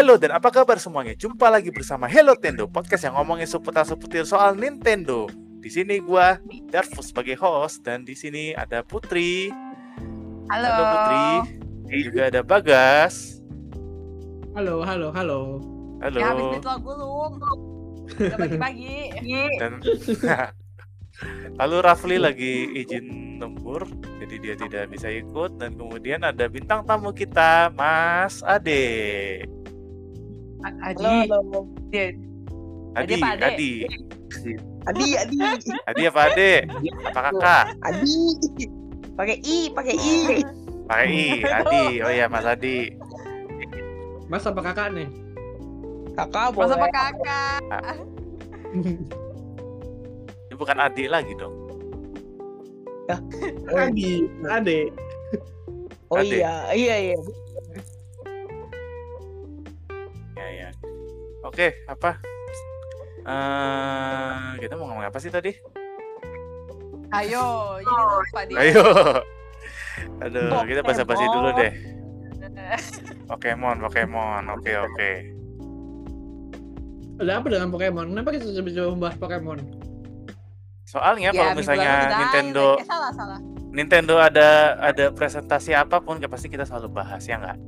Hello dan apa kabar semuanya? Jumpa lagi bersama Hello Tendo, podcast yang ngomongin seputar-seputar soal Nintendo. Di sini gua Darfus sebagai host dan di sini ada Putri. Halo. Halo Putri. Juga ada Bagas. Halo, halo, halo. Halo. Ya habis itu gulung. Udah pagi-pagi. Dan Lalu Rafli lagi izin lembur, jadi dia tidak bisa ikut. Dan kemudian ada bintang tamu kita, Mas Ade. Adi. Dia- Adi, Ade, Pak Ade. Adi. Adi, Adi, Adi apa Ade? Apa kakak? Adi. Pakai i, pakai i. Pakai I, Adi. Oh iya, Mas Adi. Mas apa kakak nih? Kakak Masa apa boleh. kakak? Ini bukan Adi lagi dong. Adi, Ade. Oh iya, iya iya. Oke, apa? Eh, kita mau ngomong apa sih tadi? Ayo, jadi lupa dia. Ayo. Aduh, kita basa-basi dulu Pokemon. deh. Pokemon, Pokemon. Oke, oke. Ada apa dengan Pokemon? Kenapa kita coba membahas Pokemon? Soalnya kalau Ya, minggu misalnya Nintendo Eh, salah, salah. Nintendo ada ada presentasi apa pun ya pasti kita selalu bahas ya nggak?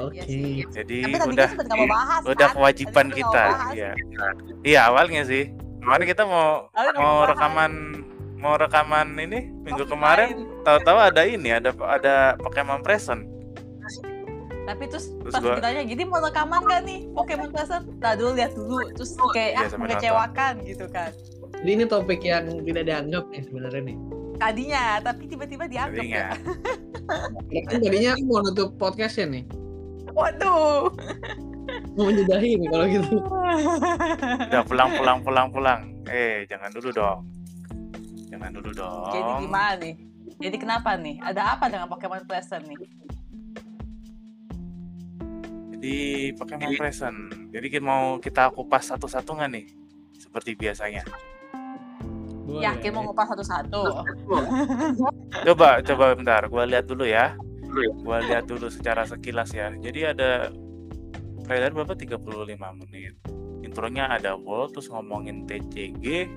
Oke. Iya sih. Jadi Tapi tadi udah kita mau bahas udah kan? kewajiban Tadi kita. Iya. Iya, awalnya sih. Kemarin kita mau mau bahas. rekaman mau rekaman ini minggu Offline. kemarin tahu-tahu ada ini ada ada Pokemon Present. Tapi terus, Terus pas gua- ditanya, jadi mau rekaman gak nih Pokemon Present? Tak dulu lihat dulu, terus kayak Iya, ah mengecewakan gitu kan. Jadi ini topik yang tidak dianggap nih sebenarnya nih. Tadinya, tapi tiba-tiba dianggap Tadinya. ya. Kan tadinya aku mau nutup podcastnya nih. Waduh. Mau menyudahi nih kalau gitu. Udah pulang pulang pulang pulang. Eh, jangan dulu dong. Jangan dulu dong. Jadi gimana nih? Jadi kenapa nih? Ada apa dengan Pokemon Present nih? Jadi Pokemon Present. Jadi kita mau kita kupas satu-satu nggak nih? Seperti biasanya. Boleh. Yakin mau ngupas satu-satu? Coba, coba bentar. Gua lihat dulu ya. Gua lihat dulu secara sekilas ya. Jadi ada trailer berapa? 35 menit. Intronya ada Wall, terus ngomongin TCG,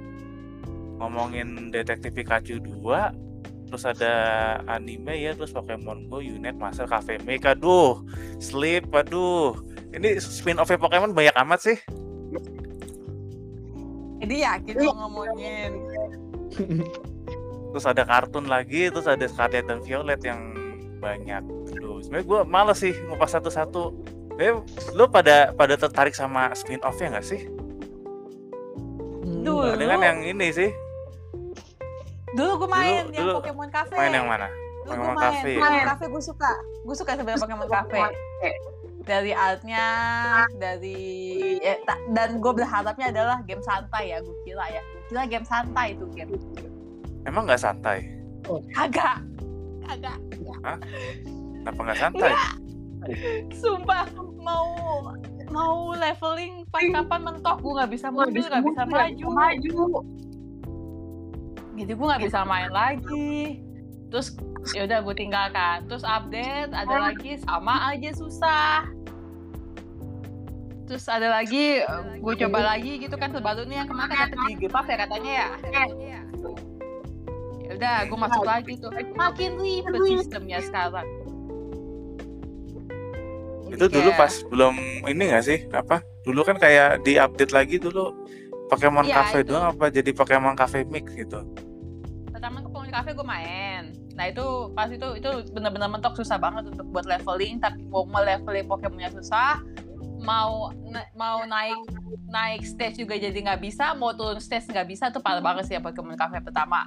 ngomongin Detektif Pikachu 2, terus ada anime ya, terus Pokemon Go, Unite, Master, Cafe Make, aduh, Sleep, aduh. Ini spin-off Pokemon banyak amat sih. Jadi yakin mau ngomongin terus ada kartun lagi terus ada Scarlet dan Violet yang banyak Aduh, sebenarnya gue males sih ngupas satu-satu eh lu pada pada tertarik sama spin off ya nggak sih Dulu. dengan yang ini sih Dulu gue main Dulu- yang dulu Pokemon Cafe. main yang mana Dulu Pokemon main Cafe. Pokemon Cafe gue suka. Gue suka sebenarnya Pokemon Cafe. Dari artnya, dari eh, ta- dan gue berharapnya adalah game santai ya. Gue kira ya. Kira game santai itu game. emang nggak santai Kagak. Kagak. kenapa nggak santai? Sumpah mau mau leveling pas kapan mentok? Gue nggak bisa mundur nggak bisa maju. jadi gue nggak bisa main lagi. Terus ya udah gue tinggalkan. Terus update ada lagi sama aja susah. Terus ada lagi gue coba lagi gitu kan terbaru nih yang kemarin dapet di Pass ya katanya ya. Ya udah gue masuk lagi tuh. Makin ribet sistemnya sekarang. Itu dulu kayak- pas belum ini nggak sih? Apa? Dulu kan kayak di update lagi dulu Pokemon Iya, Cafe itu. doang apa jadi Pokemon Cafe Mix gitu? Pertama tuh Pokemon Cafe gue main. Nah itu pas itu itu benar-benar mentok susah banget untuk buat leveling tapi mau leveling Pokemonnya susah mau na- mau naik naik stage juga jadi nggak bisa mau turun stage nggak bisa tuh parah banget sih ya Pokemon Cafe pertama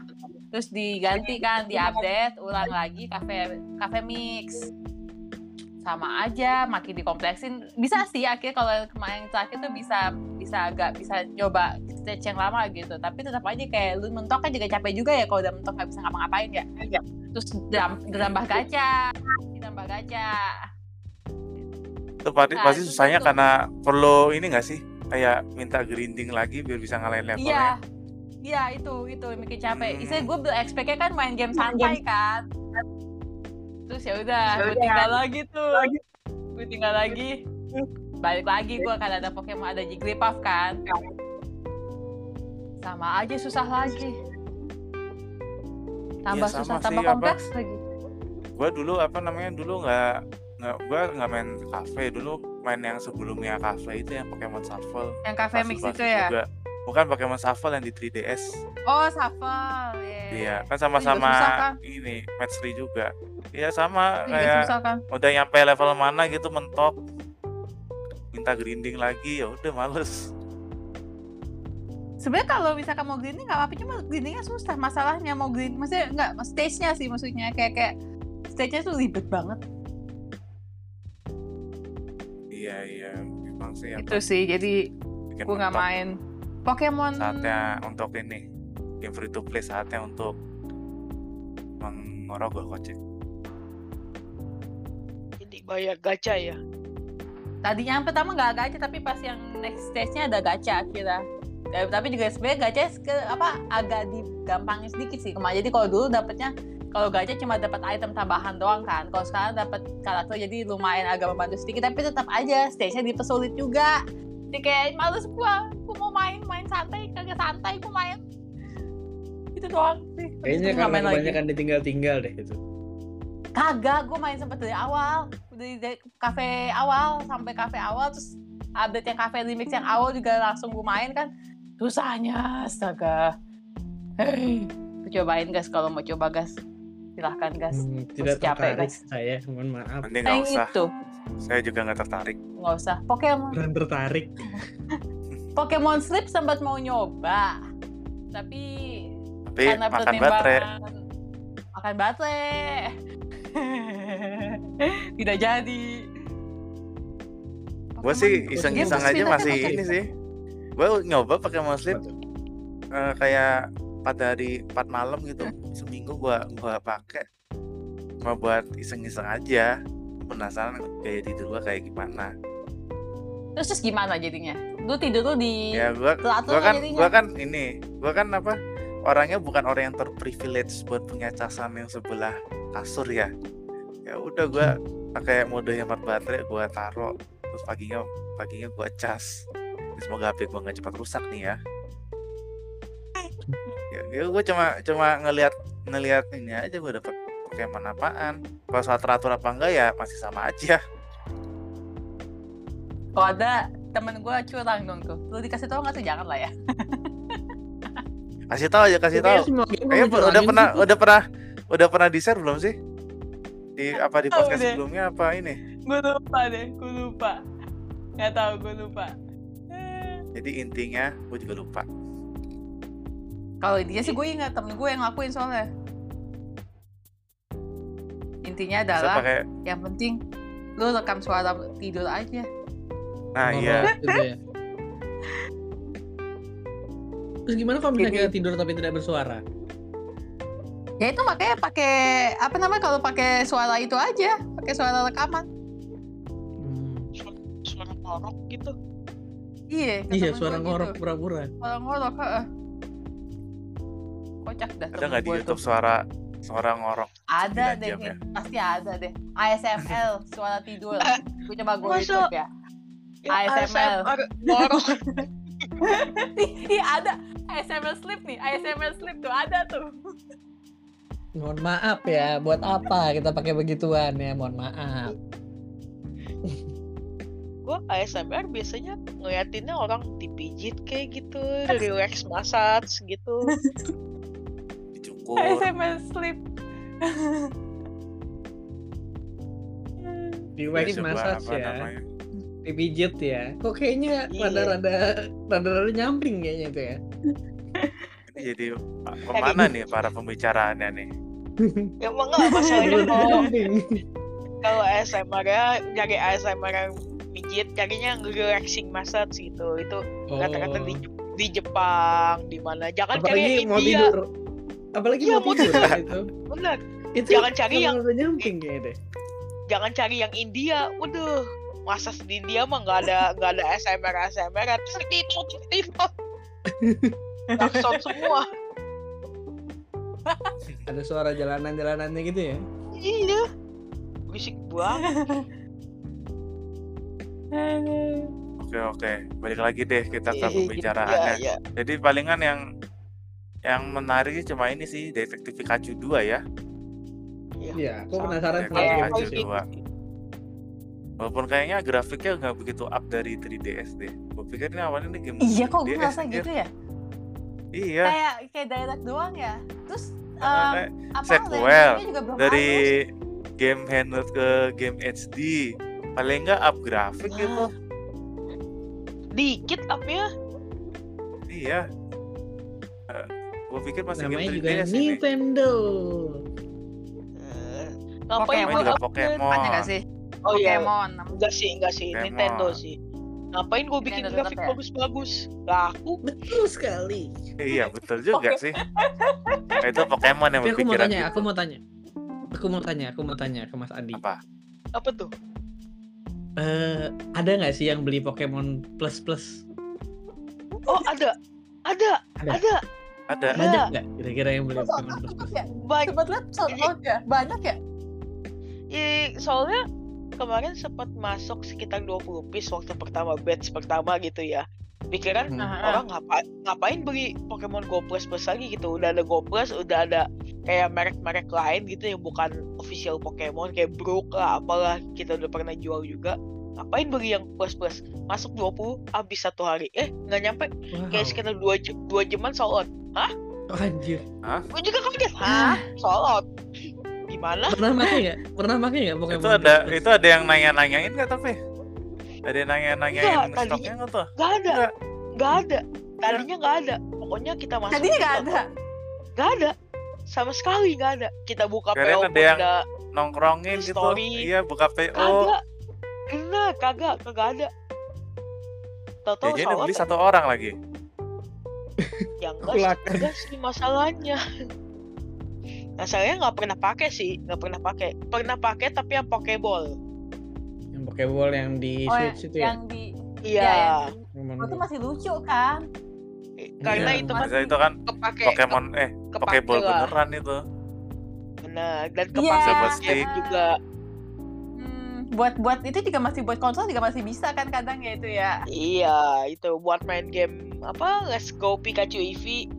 terus diganti kan diupdate ulang lagi Cafe Cafe Mix. Sama aja makin dikompleksin. Bisa sih akhirnya kalau kemarin terakhir tuh bisa bisa agak bisa coba stage yang lama gitu. Tapi tetap aja kayak lu mentok kan juga capek juga ya kalau udah mentok nggak bisa ngapa-ngapain ya. Terus dam- ditambah gacha ditambah gacha itu pasti, Nah, pasti itu susahnya tuh. karena perlu ini nggak sih? Kayak minta grinding lagi biar bisa ngalahin levelnya. Iya iya itu itu yang bikin capek. Hmm. Istilahnya gue expect kan main game santai kan. Terus ya udah Ya gue tinggal lagi tuh. Gue tinggal lagi. Balik lagi gue kan ada Pokemon ada Jigglypuff kan. Sama aja susah lagi. Tambah sama susah sih, tambah apa- kompleks lagi. Gua dulu apa namanya dulu nggak nggak gua nggak main kafe dulu main yang sebelumnya kafe itu yang Pokemon Shuffle. yang cafe mix itu ya? juga. Bukan Pokemon Shuffle yang di 3DS. oh Shuffle iya. Iya, kan sama-sama kan? ini match 3 juga. Iya sama kayak susah kan udah nyampe level mana gitu mentok. Minta grinding lagi ya udah males. Sebenarnya kalau misalkan mau grinding nggak apa-apa cuma grindingnya susah. Masalahnya mau grind maksudnya nggak stage nya sih maksudnya. Kayak kayak stage nya tuh ribet banget. Iya iya. Memang sih itu sih jadi gue nggak main Pokemon saatnya untuk ini game free to play saatnya untuk mengorogoh kocek Jadi bayar gacha ya. tadinya yang pertama nggak gacha tapi pas yang next stage-nya ada gacha akhirnya. Ya, tapi juga sebenarnya gacha ke apa agak digampangin sedikit sih. Kemarin jadi kalau dulu dapetnya kalau gacha cuma dapat item tambahan doang kan. Kalau sekarang dapat karakter jadi lumayan agak membantu sedikit tapi tetap aja stage-nya dipersulit juga jadi kayak males gua gua mau main main santai kagak santai gua main itu doang sih Kayaknya gua karena main lagi. kebanyakan ditinggal-tinggal deh itu. Kagak, gue main sempet dari awal. Dari, dari kafe awal sampai kafe awal terus update yang kafe remix yang awal juga langsung gue main kan. Susahnya, astaga. Hei, Gua cobain gas kalau mau coba gas. Silahkan gas. Hmm, tidak capek, guys. saya, mohon maaf. nanti nggak Yang usah itu, saya juga nggak tertarik. Nggak usah. Pokemon, Kurang tertarik. Pokemon Sleep sempat mau nyoba. Tapi tapi karena makan baterai. makan baterai. Tidak jadi. Gue sih Pokemon- iseng-iseng aja masih ini sih. Gue nyoba pakai mouse sleep eh, kayak empat hari empat malam gitu. Seminggu gua gua pakai. Cuma buat iseng-iseng aja penasaran gaya tidur gua kayak gimana. Terus terus gimana jadinya? Lu tidur tuh di ya gua nggak kan jadinya? gua kan ini gua kan apa orangnya bukan orang yang terprivilege buat punya casan yang sebelah kasur ya. Ya udah gua pakai mode hemat baterai gua taruh terus paginya paginya gua cas. Semoga HP gua nggak cepat rusak nih ya. Ya, ya gue cuma cuma ngelihat ngelihat ini aja gue Pokemon apaan. Kalau soal teratur apa enggak ya masih sama aja. Kalau ada temen gue curang dong tuh. Lu dikasih tau nggak tuh jangan lah ya. Kasih tahu aja kasih tahu. Kayaknya udah pernah sih. udah pernah udah pernah di share belum sih? Di apa di podcast deh. sebelumnya apa ini? Gue lupa deh gue lupa. Nggak tahu gue lupa. Jadi intinya gue juga lupa. Kalau intinya sih gue ingat temen gue yang ngelakuin soalnya intinya adalah pakai yang penting lu rekam suara tidur aja nah iya gitu ya. Terus gimana kalau misalnya kita tidur tapi tidak bersuara? ya itu makanya pakai apa namanya kalau pakai suara itu aja pakai suara rekaman Hmm. Suara ngorok gitu. iya Iya, suara ngorok gitu. pura-pura. suara ngorok heeh. kocak dah ada nggak di YouTube tuh. suara suara ngorok ada 9 deh jam ya? pasti ada deh ASML suara tidur gue coba gue? YouTube ya ASMR. ngorok. Ih ada ASMR sleep nih ASMR sleep tuh ada tuh Mohon maaf ya, buat apa kita pakai begituan ya? Mohon maaf. Gue ASMR biasanya ngeliatinnya orang dipijit kayak gitu, relax massage gitu. dicukur ASMR sleep Di wax Coba massage apa ya, namanya dipijit ya. Kok kayaknya Iya. rada-rada rada-rada nyamping kayaknya itu ya. ini jadi ke mana nih para pembicaraannya nih Ya emang nggak masalahnya kalau nyamping. kalau ASMR ya nyari ASMR yang pijit, carinya yang relaxing massage gitu. Itu kata-kata di, Oh. di Jepang, di mana. Jangan cari Apalagi mau India. tidur. Apalagi Iya, mau tidur ya itu. Bener. Itu Jangan cari yang- nyamping kayaknya deh. Jangan cari yang India. Waduh, massage di India mah nggak ada nggak ada ASMR ASMR terus itu itu Lakson semua. Ada suara jalanan-jalanannya gitu ya. Iya. Berisik banget. Oke oke, balik lagi deh kita ke Iya, pembicaraannya. iya. Jadi palingan yang yang menarik sih cuma ini sih Detektif Pikachu 2 ya. Iya, aku Sama penasaran sama Pikachu game Pikachu itu sih. dua. Walaupun kayaknya grafiknya nggak begitu up dari 3DS deh. Gue pikir ini awalnya ini game Iya kok gue 3DS ngerasa gitu ya? Iya. Kayak kayak direct doang ya. Terus kayak apa sequel dari bagus. game handheld ke game HD. Paling nggak up grafik gitu. Dikit upnya. Iya. Gue pikir masih Namanya game juga 3DS ini. Nintendo. Eh, Ngapain Pokemon. Namanya gua juga? Pokemon. Nggak sih? Oh iya, Pokemon. enggak sih, enggak sih. Pokemon. Nintendo sih. Ngapain gue bikin Nintendo grafik ya? bagus-bagus? Laku. Betul sekali. Iya betul juga sih. Nah, itu Pokemon yang Tapi aku mau berpikiran tanya, gitu. aku mau tanya. Aku mau tanya, aku mau tanya ke Mas Adi. Apa? Apa tuh? Eh, ada nggak sih yang beli Pokemon Plus Plus? Oh ada, ada, Ada. ada. Ada. Ada. Banyak nggak kira-kira yang beli Plus cepet Plus? ya? Baik. Cepet lihat sold Jadi- out ya? Banyak ya? Iya, soalnya kemarin sempat masuk sekitar 20 piece waktu pertama batch pertama gitu ya. Pikiran Hmm. Orang ngapa ngapain beli Pokemon Go Plus Plus lagi gitu. Udah ada Go Plus, udah ada kayak merek-merek lain gitu yang bukan official Pokemon kayak Brook lah apalah kita udah pernah jual juga. Ngapain beli yang plus plus? Masuk 20 habis satu hari. Eh, nggak nyampe Wow. kayak sekitar 2 jam, 2 jaman sold out. Oh, anjir. Gue juga kaget. Hah? Sold out. Gimana? Pernah pakai nggak? Pernah pakai nggak Pokemon Itu ada Plus? itu ada yang nanya-nanyain nggak tapi? Ada yang nanya-nanyain Nggak, stoknya nggak tuh? Gak ada. Nggak. Gak ada. Tadinya gak ada. Pokoknya kita masuk. Tadinya nggak kita- ada. Gak ada. Sama sekali gak ada. Kita buka Kirain PO ada yang- udah Nongkrongin gitu. Story. Iya buka PO. kagak. Kena, kagak, kagak ada. Tahu-tahu sold yang beli satu orang lagi. yang enggak, sih masalahnya. Nah saya nggak pernah pakai sih, nggak pernah pakai. Pernah pakai tapi yang Pokeball. Yang Pokeball yang di Oh, Switch itu ya? yang di Iya. ya, yang Pokemon itu masih lucu kan? Karena Iya. itu Mas- Masa itu kan kepake Pokemon eh kepake Pokeball lah. beneran itu. Benar. Dan Iya. kepake stick. juga. Buat buat itu juga masih buat konsol juga masih bisa kan kadang ya itu ya. Iya, itu buat main game apa? Let's Go Pikachu Eevee.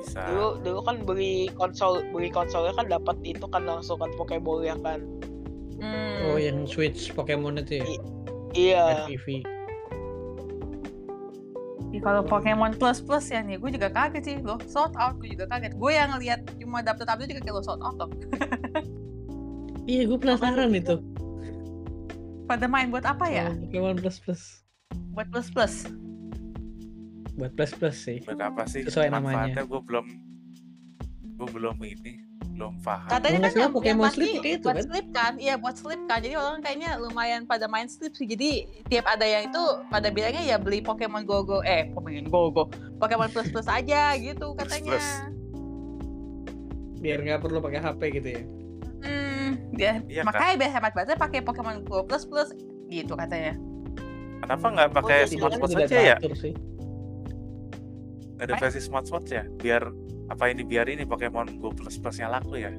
Bisa. Dulu dulu kan beli konsol beli konsolnya kan dapat itu kan langsung kan Pokeball ya kan. Hmm. Oh, yang Switch Pokemon itu ya? Iya. TV. Ih, Kalau Pokemon Plus Plus ya nih, gue juga kaget sih loh. Sold out, gue juga kaget. Gue yang ngeliat cuma dapet update juga kayak lo sold out loh. Iya, gue penasaran itu. Pada main buat apa ya? Kalau Pokemon Plus Plus. Buat Plus Plus. Buat Plus Plus sih. Buat apa sih? Sesuai namanya. Gue belum gue belum ini belum paham. Katanya kan yang, Pokemon yang Sleep kayak itu buat kan? sleep kan? Iya buat sleep kan. Jadi orang kayaknya lumayan pada main sleep sih. Jadi tiap ada yang itu pada bilangnya ya beli Pokemon Go Go eh Pokemon Go Go Pokemon Plus Plus aja gitu katanya. Plus. Biar nggak perlu pakai HP gitu ya. Hmm, dia Iya, Kak. makanya biar hemat baterai pakai Pokemon Go Plus Plus gitu katanya. Kenapa nggak pakai jadi smartwatch Juga aja ya? sih. Ada versi smartwatch ya? Biar apa ini biar ini Pokemon Go Plus Plusnya laku ya?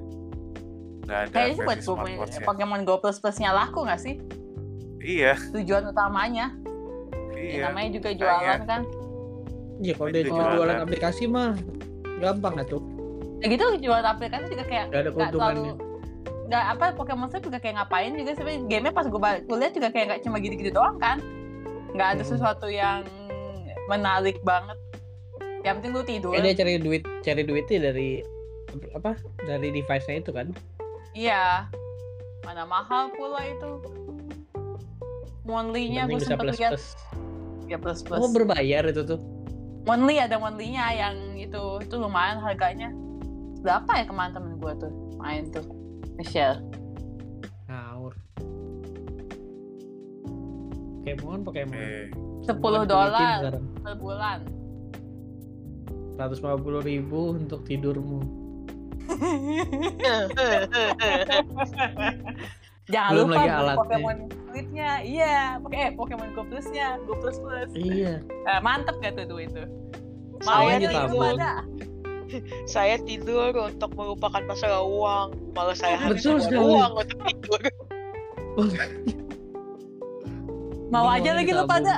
Nggak ada Kayaknya sih buat versi Go- smartwatch ya? Pokemon Go Plus Plusnya laku nggak sih? Iya, Tujuan utamanya. Ya, iya. namanya juga jualan kan. Iya, kalau dia cuma jualan. jualan aplikasi mah gampang nggak tuh? Ya gitu jualan aplikasi juga kayak Nggak ada nggak keuntungannya. terlalu nggak apa Pokemon Snap juga kayak ngapain juga sebenarnya gamenya pas gue lihat juga kayak nggak cuma gitu-gitu doang kan nggak ada Hmm. sesuatu yang menarik banget yang penting lu tidur Kayak dia cari duit, cari duitnya dari apa? Dari device-nya itu kan? iya mana mahal pula itu monthly-nya gue sempet plus lihat plus. ya plus plus Oh berbayar itu tuh? monthly ada monthly-nya yang itu itu lumayan harganya berapa ya kemarin temen gue tuh main tuh Michelle Ngawur. Pokemon, Pokemon. Eh, 10 Pokemon dolar per bulan 150 ribu untuk tidurmu. Jangan Belum lupa lagi alatnya. Pokemon Sweetnya, iya, pakai eh Pokemon Go Plusnya, Go Plus Plus. Iya. Eh, mantep gak tuh, tuh itu? Tabung. lu ada. Saya tidur untuk melupakan masalah uang. Malah saya harus Betul sekali. uang untuk tidur. Mau Ini aja lagi lu ditabung. pada.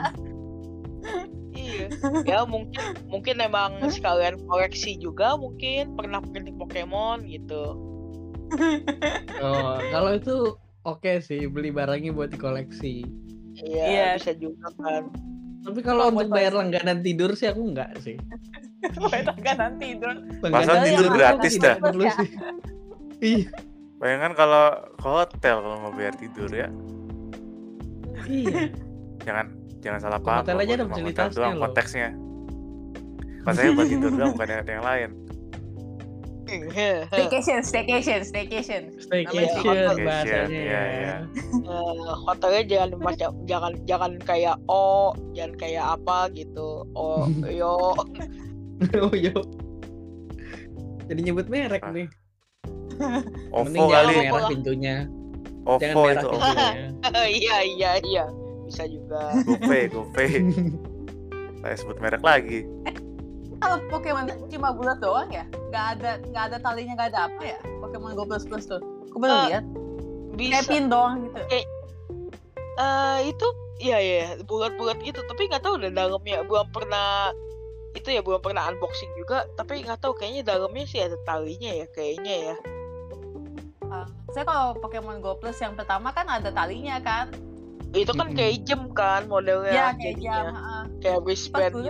Iya. Ya mungkin mungkin emang sekalian koleksi juga mungkin pernah printing Pokemon gitu. Oh, kalau itu oke sih beli barangnya buat dikoleksi. Iya, Iya. bisa juga kan. Tapi kalau Oh, buat untuk bayar langganan tidur sih aku enggak sih. Langganan tidur. Masa Langganan tidur gratis dah? Iya, Bayangkan kalau ke hotel kalau mau bayar tidur ya. iya. Jangan jangan salah paham. hotel aja ada fasilitasnya doang loh. konteksnya. Pas saya buat tidur doang bukan ada yang lain. Staycation, staycation, staycation. Staycation Staycation, bahasanya iya, ya. iya. Eh, hotelnya jangan macam jangan jangan kayak O, jangan kayak apa gitu. O, yo. Oh yo. Jadi nyebut merek Ah. nih. OVO Mending jangan kali, ya. merah pintunya. Jangan OVO merah itu pintunya. iya iya iya. Bisa juga. GoPay, GoPay. Saya sebut merek lagi. Kalau Pokemon cuma bulat doang ya? Gak ada nggak ada talinya gak ada apa ya? Pokemon Go Plus Plus tuh. Aku baru Eh, lihat. Bisa. Kayak pin doang gitu. Eh itu iya iya bulat-bulat gitu tapi nggak tahu udah dalamnya belum pernah itu ya belum pernah unboxing juga tapi nggak tahu kayaknya dalamnya sih ada talinya ya kayaknya ya Uh, saya kalau Pokemon Go Plus yang pertama kan ada talinya kan? itu kan kayak jam kan modelnya Ya kayak jadinya jam. heeh. kayak wristband Pas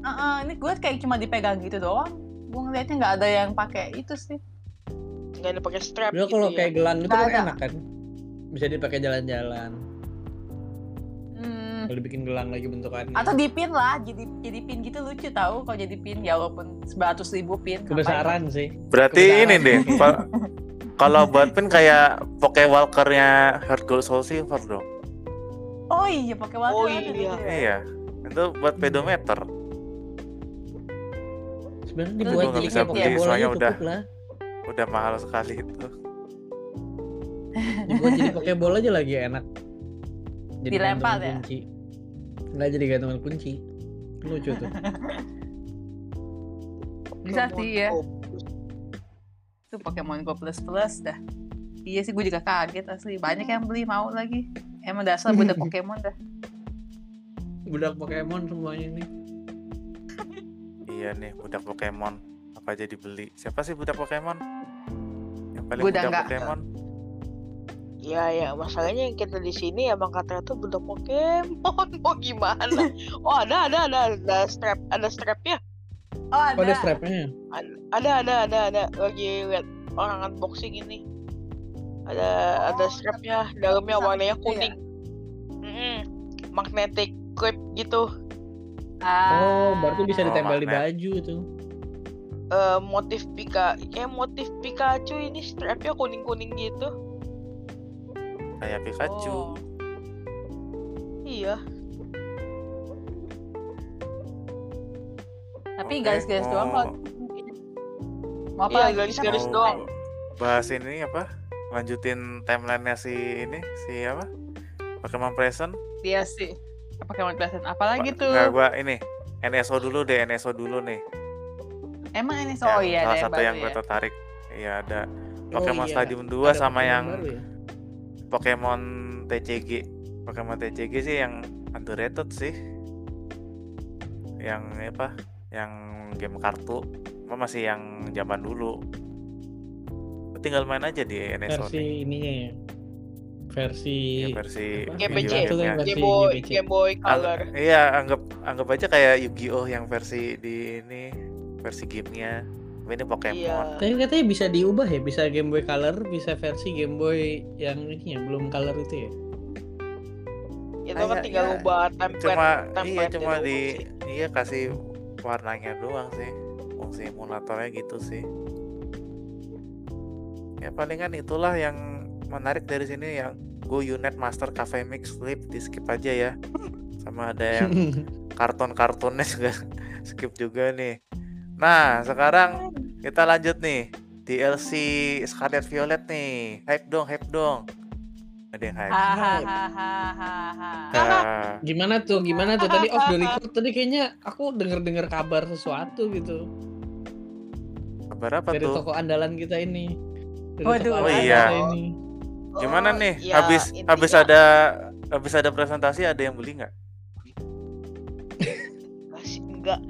gitu Heeh, ini gue kayak cuma dipegang gitu doang. Gue ngeliatnya nggak ada yang pakai itu sih. nggak ada pakai strap gitu kalau ya kayak gelang itu Nggak kan enak kan. Bisa dipakai jalan-jalan. Hmm. Kalau dibikin gelang lagi bentukannya. Atau di pin lah, jadi jadi pin gitu lucu tahu kalau jadi pin ya walaupun seratus ribu pin. kebesaran sih. Berarti Kebesaran. ini deh. pa- Kalau buat pin kayak Pokewalker-nya Heart Gold Soul Silver dong. Oh iya pakai warna Oh iya. gitu ya. Iya. Itu buat pedometer. Sebenarnya dibuat jadi bisa kayak beli, soalnya udah. lah. Udah mahal sekali itu. Dibuat jadi pakai bola aja lagi enak. Jadi Dilempar ya? Kunci. Nggak jadi gantungan kunci. Lucu tuh. Bisa sih ya. Itu Pokemon Go Plus Plus dah. Iya sih gue juga kaget asli. Banyak yang beli mau lagi. Emang dasar budak Pokemon dah. Budak Pokemon semuanya nih. Iya nih, budak Pokemon. Apa aja dibeli. Siapa sih budak Pokemon? Yang paling budak nggak. Pokemon? ya ya masalahnya yang kita di sini emang kata tuh budak Pokemon mau gimana oh ada ada ada ada strap ada strapnya Oh Oh, ada ada. strapnya. ada ada ada ada lagi lihat orang unboxing ini ada ada Oh, strapnya dalamnya warnanya gitu ya? kuning Mm-mm. magnetic clip gitu Oh, berarti bisa Oh, ditempel di magnet. baju tuh. Eh, motif Pika kayak motif Pikachu ini strapnya kuning kuning gitu Kayak Pikachu. Oh. iya Tapi Oke, garis-garis mau- doang kalau mau apa Iya, lagi? garis-garis doang. Bahas ini apa? Lanjutin timelinenya si ini, si apa? Pokemon Present. Iya sih. Pokemon Present. Apalagi tuh? Enggak, gua ini NSO dulu deh, NSO dulu nih. Emang ini Yang oh iya salah ada satu yang gue ya. tertarik. Iya ada Oh, Pokemon iya. Stadium 2 Ada sama Pokemon yang baru ya? Pokemon TCG. Pokemon TCG sih yang underrated sih. Yang apa? Yang game kartu. Cuma masih yang zaman dulu. Lu tinggal main aja di NSO versi nih. ininya ya. Versi Ya, versi apa? GBC. Itu kan gamenya. versi Game Boy GBC. Game Boy Color iya, anggap anggap aja kayak Yu-Gi-Oh yang versi di ini versi gamenya. Ini Pokemon. iya Tapi katanya bisa diubah ya, bisa Game Boy Color, bisa versi Game Boy yang ini ya, belum color itu ya. itu kan Kayak- tinggal ya, ubah template cuma iya template cuma doang di sih. iya kasih warnanya doang sih fungsi emulatornya gitu sih ya palingan itulah yang menarik dari sini yang Go Unit Master Cafe Mix Flip di skip aja ya sama ada yang kartun-kartunnya juga skip juga nih nah sekarang kita lanjut nih DLC Scarlet Violet nih hype dong hype dong ada yang hype. Nah, gimana tuh? Gimana tuh? Tadi off the record tadi kayaknya aku denger-dengar kabar sesuatu gitu kabar apa dari tuh toko andalan kita ini. Dari Waduh. toko Oh iya. kita ini. Gimana Oh, nih? iya, habis intinya- habis ada habis ada presentasi ada yang beli nggak? Masih enggak.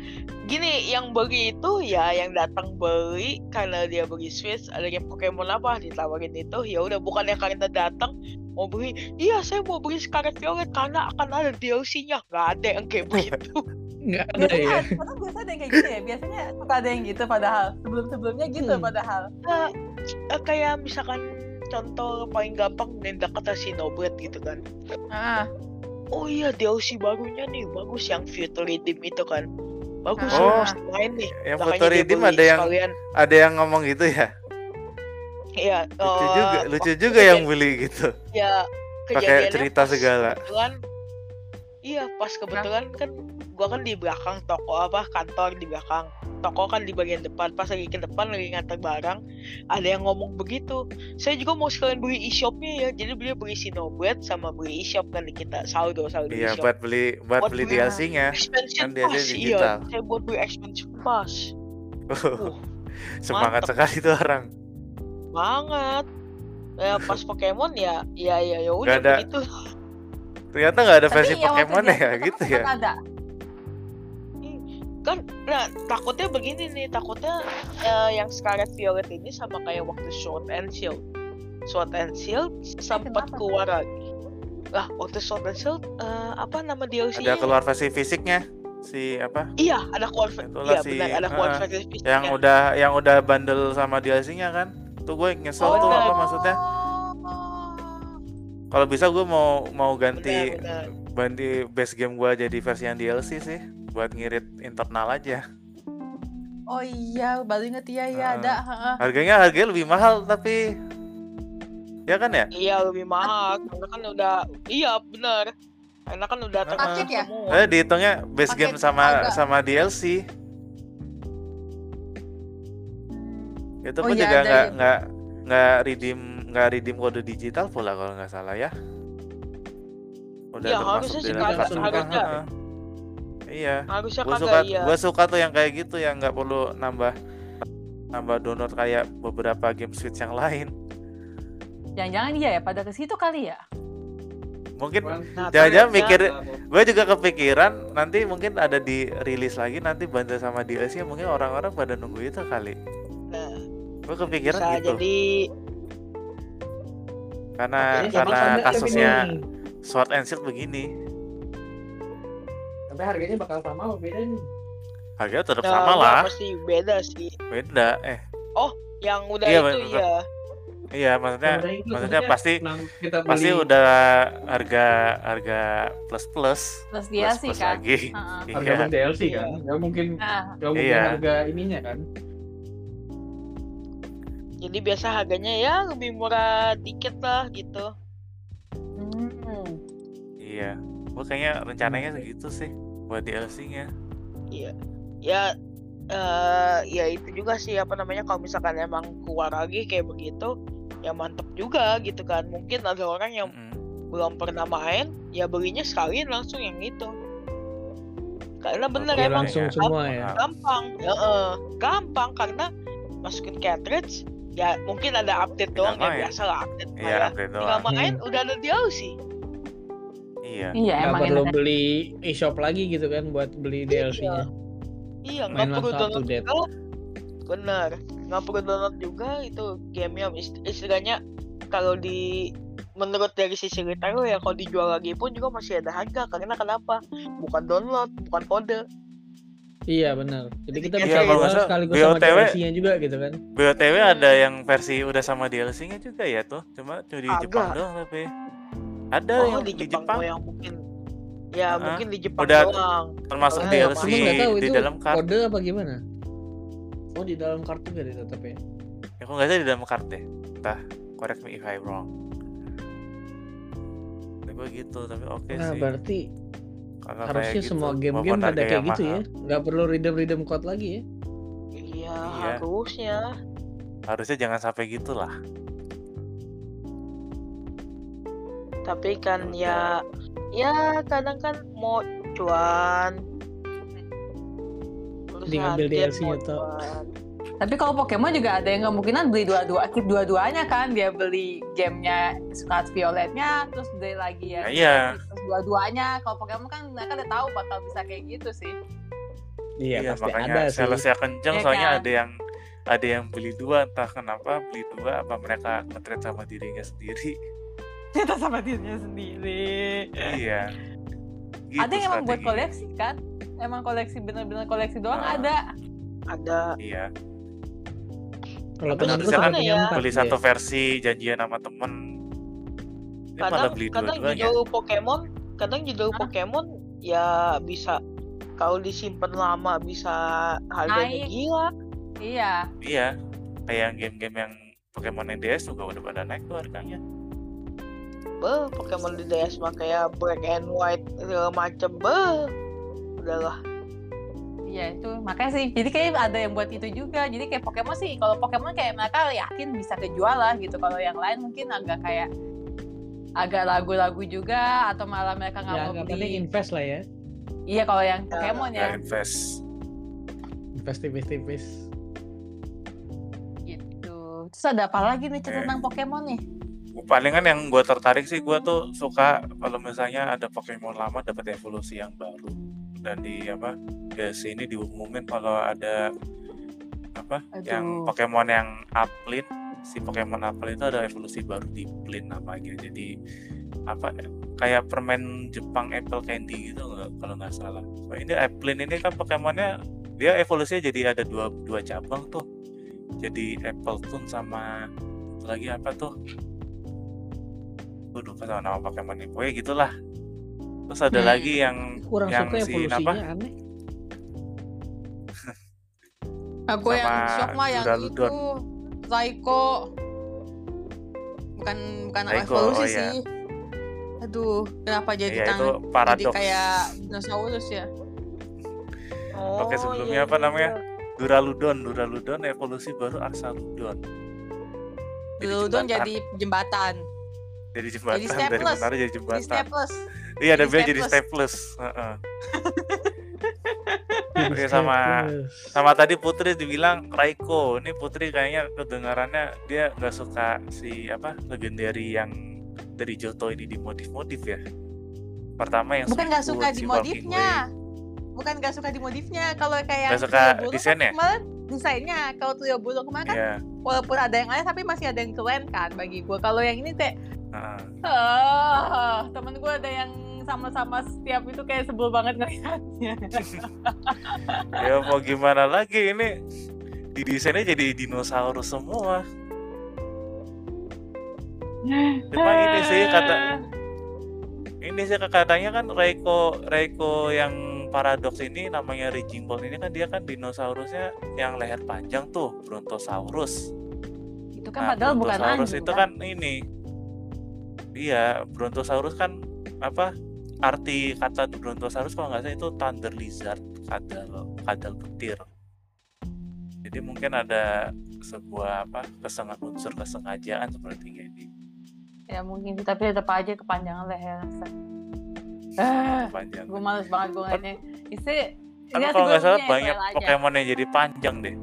Gini, yang beli itu ya yang datang beli karena dia beli Switch, ada game Pokemon apa ditawarin itu, ya udah bukannya karena datang mau beli, iya saya mau beli Scarlet Violet karena akan ada DLC-nya. Nggak ada yang kayak begitu. Nggak ada Biasanya, ya. kadang biasanya ada yang kayak gitu ya. Biasanya suka ada yang gitu padahal sebelum-sebelumnya gitu Hmm. padahal. Eh, kayak misalkan contoh paling gampang yang dekat Xenoblade gitu kan. Ah, Oh iya DLC barunya nih bagus yang Future Redeem itu kan. Bagus Oh. oh. mesti main nih. Yang Makanya Future Redeem ada yang sekalian. ada yang ngomong gitu ya. Iya, Lucu eh, juga, lucu juga yang beli gitu. ya Pakai cerita segala. kebetulan iya pas kebetulan kan gua kan di belakang toko apa kantor di belakang toko kan di bagian depan pas lagi ke depan lagi nganter barang ada yang ngomong begitu saya juga mau sekalian beli e-shopnya ya jadi beli beli Sinoblade sama beli e-shop kan di kita saldo saldo Iya, e-shop buat beli buat Buat beli DLC-nya. expansion kan pass digital. iya saya buat beli expansion pass uh, Semangat mantep. sekali tuh orang. banget ya pas Pokemon ya ya ya ya udah ada begitu Ternyata nggak ada tapi versi Pokemon ya gitu ya. Ada. kan nah takutnya begini nih takutnya eh, yang Scarlet Violet ini sama kayak waktu Sword and Shield Sword and Shield sempat keluar lagi lah waktu Sword and Shield eh, apa nama DLC Ada keluar versi fisiknya si apa? iya ada keluar iya si- benar ada keluar ah, versi fisiknya. Yang udah yang udah bundle sama DLC-nya kan? Tuh gue nyesel Oh, tuh benar. apa maksudnya? Kalau bisa gue mau mau ganti Benar, benar. ganti base game gue jadi versi yang DLC sih buat ngirit internal aja. Oh iya, baru inget iya iya Ah. ada. Harganya harganya lebih mahal tapi ya kan ya? iya lebih mahal karena kan udah iya benar karena kan udah Ah. termasuk Paket ya? semua Eh dihitungnya base Paket game sama harga. sama DLC. Itu Oh pun iya, juga nggak ya. nggak nggak redeem nggak redeem kode digital pula kalau nggak salah ya. Udah Iya, termasuk harusnya di sih dalam kartu. harusnya. Heeh. Iya. harusnya Gue suka iya gue suka tuh yang kayak gitu yang nggak perlu nambah nambah download kayak beberapa game Switch yang lain. Jangan-jangan iya ya pada ke situ kali ya. Mungkin Nah, jangan-jangan ternyata- mikir gue juga kepikiran nanti mungkin ada di rilis lagi nanti bundle sama DLC mungkin orang-orang pada nunggu itu kali. nah, Gue kepikiran bisa gitu jadi karena karena kasusnya. Sword and Shield begini Sampai harganya bakal sama apa beda nih? harganya tetap ya, sama nggak, lah pasti beda sih beda eh yang udah Iya, itu bener. iya iya maksudnya itu maksudnya pasti kita pasti udah harga harga plus plus Plus plus dia sih plus kan. lagi Heeh. harga iya beli DLC kan? Iya. Gak mungkin Nah, gak mungkin Iya. harga ininya kan? Jadi biasa harganya ya lebih murah dikit lah gitu hmm. iya gue kayaknya rencananya segitu sih buat DLC-nya iya ya eh ya itu juga sih apa namanya kalau misalkan emang keluar lagi kayak begitu ya mantep juga gitu kan mungkin ada orang yang Mm-mm. belum pernah main ya belinya sekalian langsung yang itu karena bener Oke, emang langsung ya. semua ya. gampang ya eh, gampang karena masukin cartridge ya mungkin ada update Tinggal doang ya biasa lah update. Iya ya update tinggal doang. main udah ada DLC iya. Iya Gak emang perlu enak. beli e-shop lagi gitu kan buat beli DLC-nya. iya nggak Main perlu langsung up to download juga. Bener nggak perlu download juga itu gamenya. Ist- istilahnya kalau di menurut dari sisi retail ya kalau dijual lagi pun juga masih ada harga. Karena kenapa? Bukan download bukan kode Iya benar. Jadi kita Iya, bisa kalau jual nggak salah, sekaligus sama BOTW DLC-nya juga gitu kan. BOTW ada yang versi udah sama DLC-nya juga ya tuh cuma cuma di Agak. Jepang doang tapi ada oh yang di Jepang, oh yang mungkin ya Ah, mungkin di Jepang udah- doang termasuk Ah, DLC tahu di dalam kartu kode apa gimana? Oh di dalam kartu gak tetap ya? ya kok nggak salah di dalam kartu deh entah correct me if I wrong tapi gue gitu tapi oke Nah sih berarti Kalau harusnya kayak gitu, semua game-game pada kayak gitu ya. Nggak perlu redeem redeem code lagi ya. iya Iya. harusnya harusnya jangan sampai gitu lah tapi kan Ya ya ya kadang kan mau cuan Di ngambil Perusahaan dia DLC-nya cuan. Tapi kalau Pokemon juga ada yang kemungkinan beli dua-dua, keep dua-duanya kan. Dia beli gamenya Scarlet Violetnya, terus beli lagi ya. Nah, iya. Terus dua-duanya. Kalau Pokemon kan mereka udah tahu bakal bisa kayak gitu sih. Iya, Iya, pasti makanya ada sih. salesnya kenceng Iya soalnya kan? ada yang ada yang beli dua entah kenapa beli dua apa mereka ngetrade sama dirinya sendiri. Kita sama dirinya sendiri. iya. Gitu ada yang emang buat koleksi kan? Emang koleksi bener-bener koleksi doang Ah. ada. ada Iya. Kalau sampai ya? empat Beli satu versi janjian sama temen. Dia malah kadang beli kadang dua-duanya. judul Pokemon kadang judul Hah? Pokemon ya bisa kalau disimpan lama bisa harganya Naik. gila Iya. Iya. Kayak game-game yang Pokemon NDS juga udah pada naik tuh harganya. be Pokemon di DS mah kayak Black and White segala macem be udahlah Iya itu makanya sih. Jadi kayak ada yang buat itu juga. Jadi kayak Pokemon sih. Kalau Pokemon kayak mereka yakin bisa kejual lah gitu. Kalau yang lain mungkin agak kayak agak lagu-lagu juga atau malah mereka nggak Ya, mau beli. invest lah ya. Iya kalau yang Ya, Pokemon ya Ya, invest. Invest tipis-tipis. gitu. Terus ada apa lagi nih cerita Eh. tentang Pokemon nih? Palingan yang gue tertarik sih gue tuh suka kalau misalnya ada Pokemon lama dapat evolusi yang baru dan di apa ya sini diumumin kalau ada apa yang Aduh. Pokemon yang uplin si Pokemon uplin itu ada evolusi baru di plin namanya. Jadi apa ya, kayak permen Jepang Apple Candy gitu nggak kalau nggak salah. So, ini uplin ini kan Pokemonnya dia evolusinya jadi ada dua dua cabang tuh. Jadi Apple Tun sama lagi apa tuh? Gue lupa sama nama Pokemon ini. Pokoknya gitulah terus ada Hmm. lagi yang Kurang yang suka si evolusinya apa aneh. Aku yang shock mah yang Duraludon. itu Raiko. Bukan bukan Raiko, evolusi oh iya. sih. Aduh, kenapa jadi Iya, tangan jadi kayak dinosaurus ya? oh, Oke, sebelumnya iya, apa iya, namanya? iya. Duraludon, Duraludon evolusi baru Arsaludon. Duraludon jembatan. jadi jembatan. jadi jembatan jadi dari jadi Jadi jembatan. Iya, ada jadi bilang jadi staples. Heeh. Oke, sama- staples. Sama tadi Putri dibilang Raiko. Ini Putri kayaknya kedengarannya dia nggak suka si apa legendary yang dari Johto ini dimodif-modif ya. Pertama yang Bukan nggak suka si di Walking modifnya. Bukan nggak suka di modifnya. Kalau kayak Nggak suka desainnya? kan kemarin desainnya. Kalau Trio Burung kemarin kan Iya. walaupun ada yang lain tapi masih ada yang keren kan bagi gue. Kalau yang ini teh heeh. Ah, temen gue ada yang sama-sama setiap itu kayak sebel banget ngeliatnya. ya mau gimana lagi ini di desainnya jadi dinosaurus semua. Cuma ini sih kata ini sih katanya kan Reiko Reiko yang paradoks ini namanya Raging Ball ini kan dia kan dinosaurusnya yang leher panjang tuh Brontosaurus. itu kan padahal bukan Brontosaurus anjing itu kan ini. Iya, Brontosaurus kan apa? Arti kata Brontosaurus kalau nggak salah itu thunder lizard, kadal kadal petir. Jadi mungkin ada sebuah apa kesengat unsur kesengajaan sepertinya ini ya mungkin tapi tetap aja kepanjangan leher ah panjang. gue males banget gue ngeliatnya isi Tapi lihat kalau nggak salah banyak aja. Pokemon yang jadi panjang deh.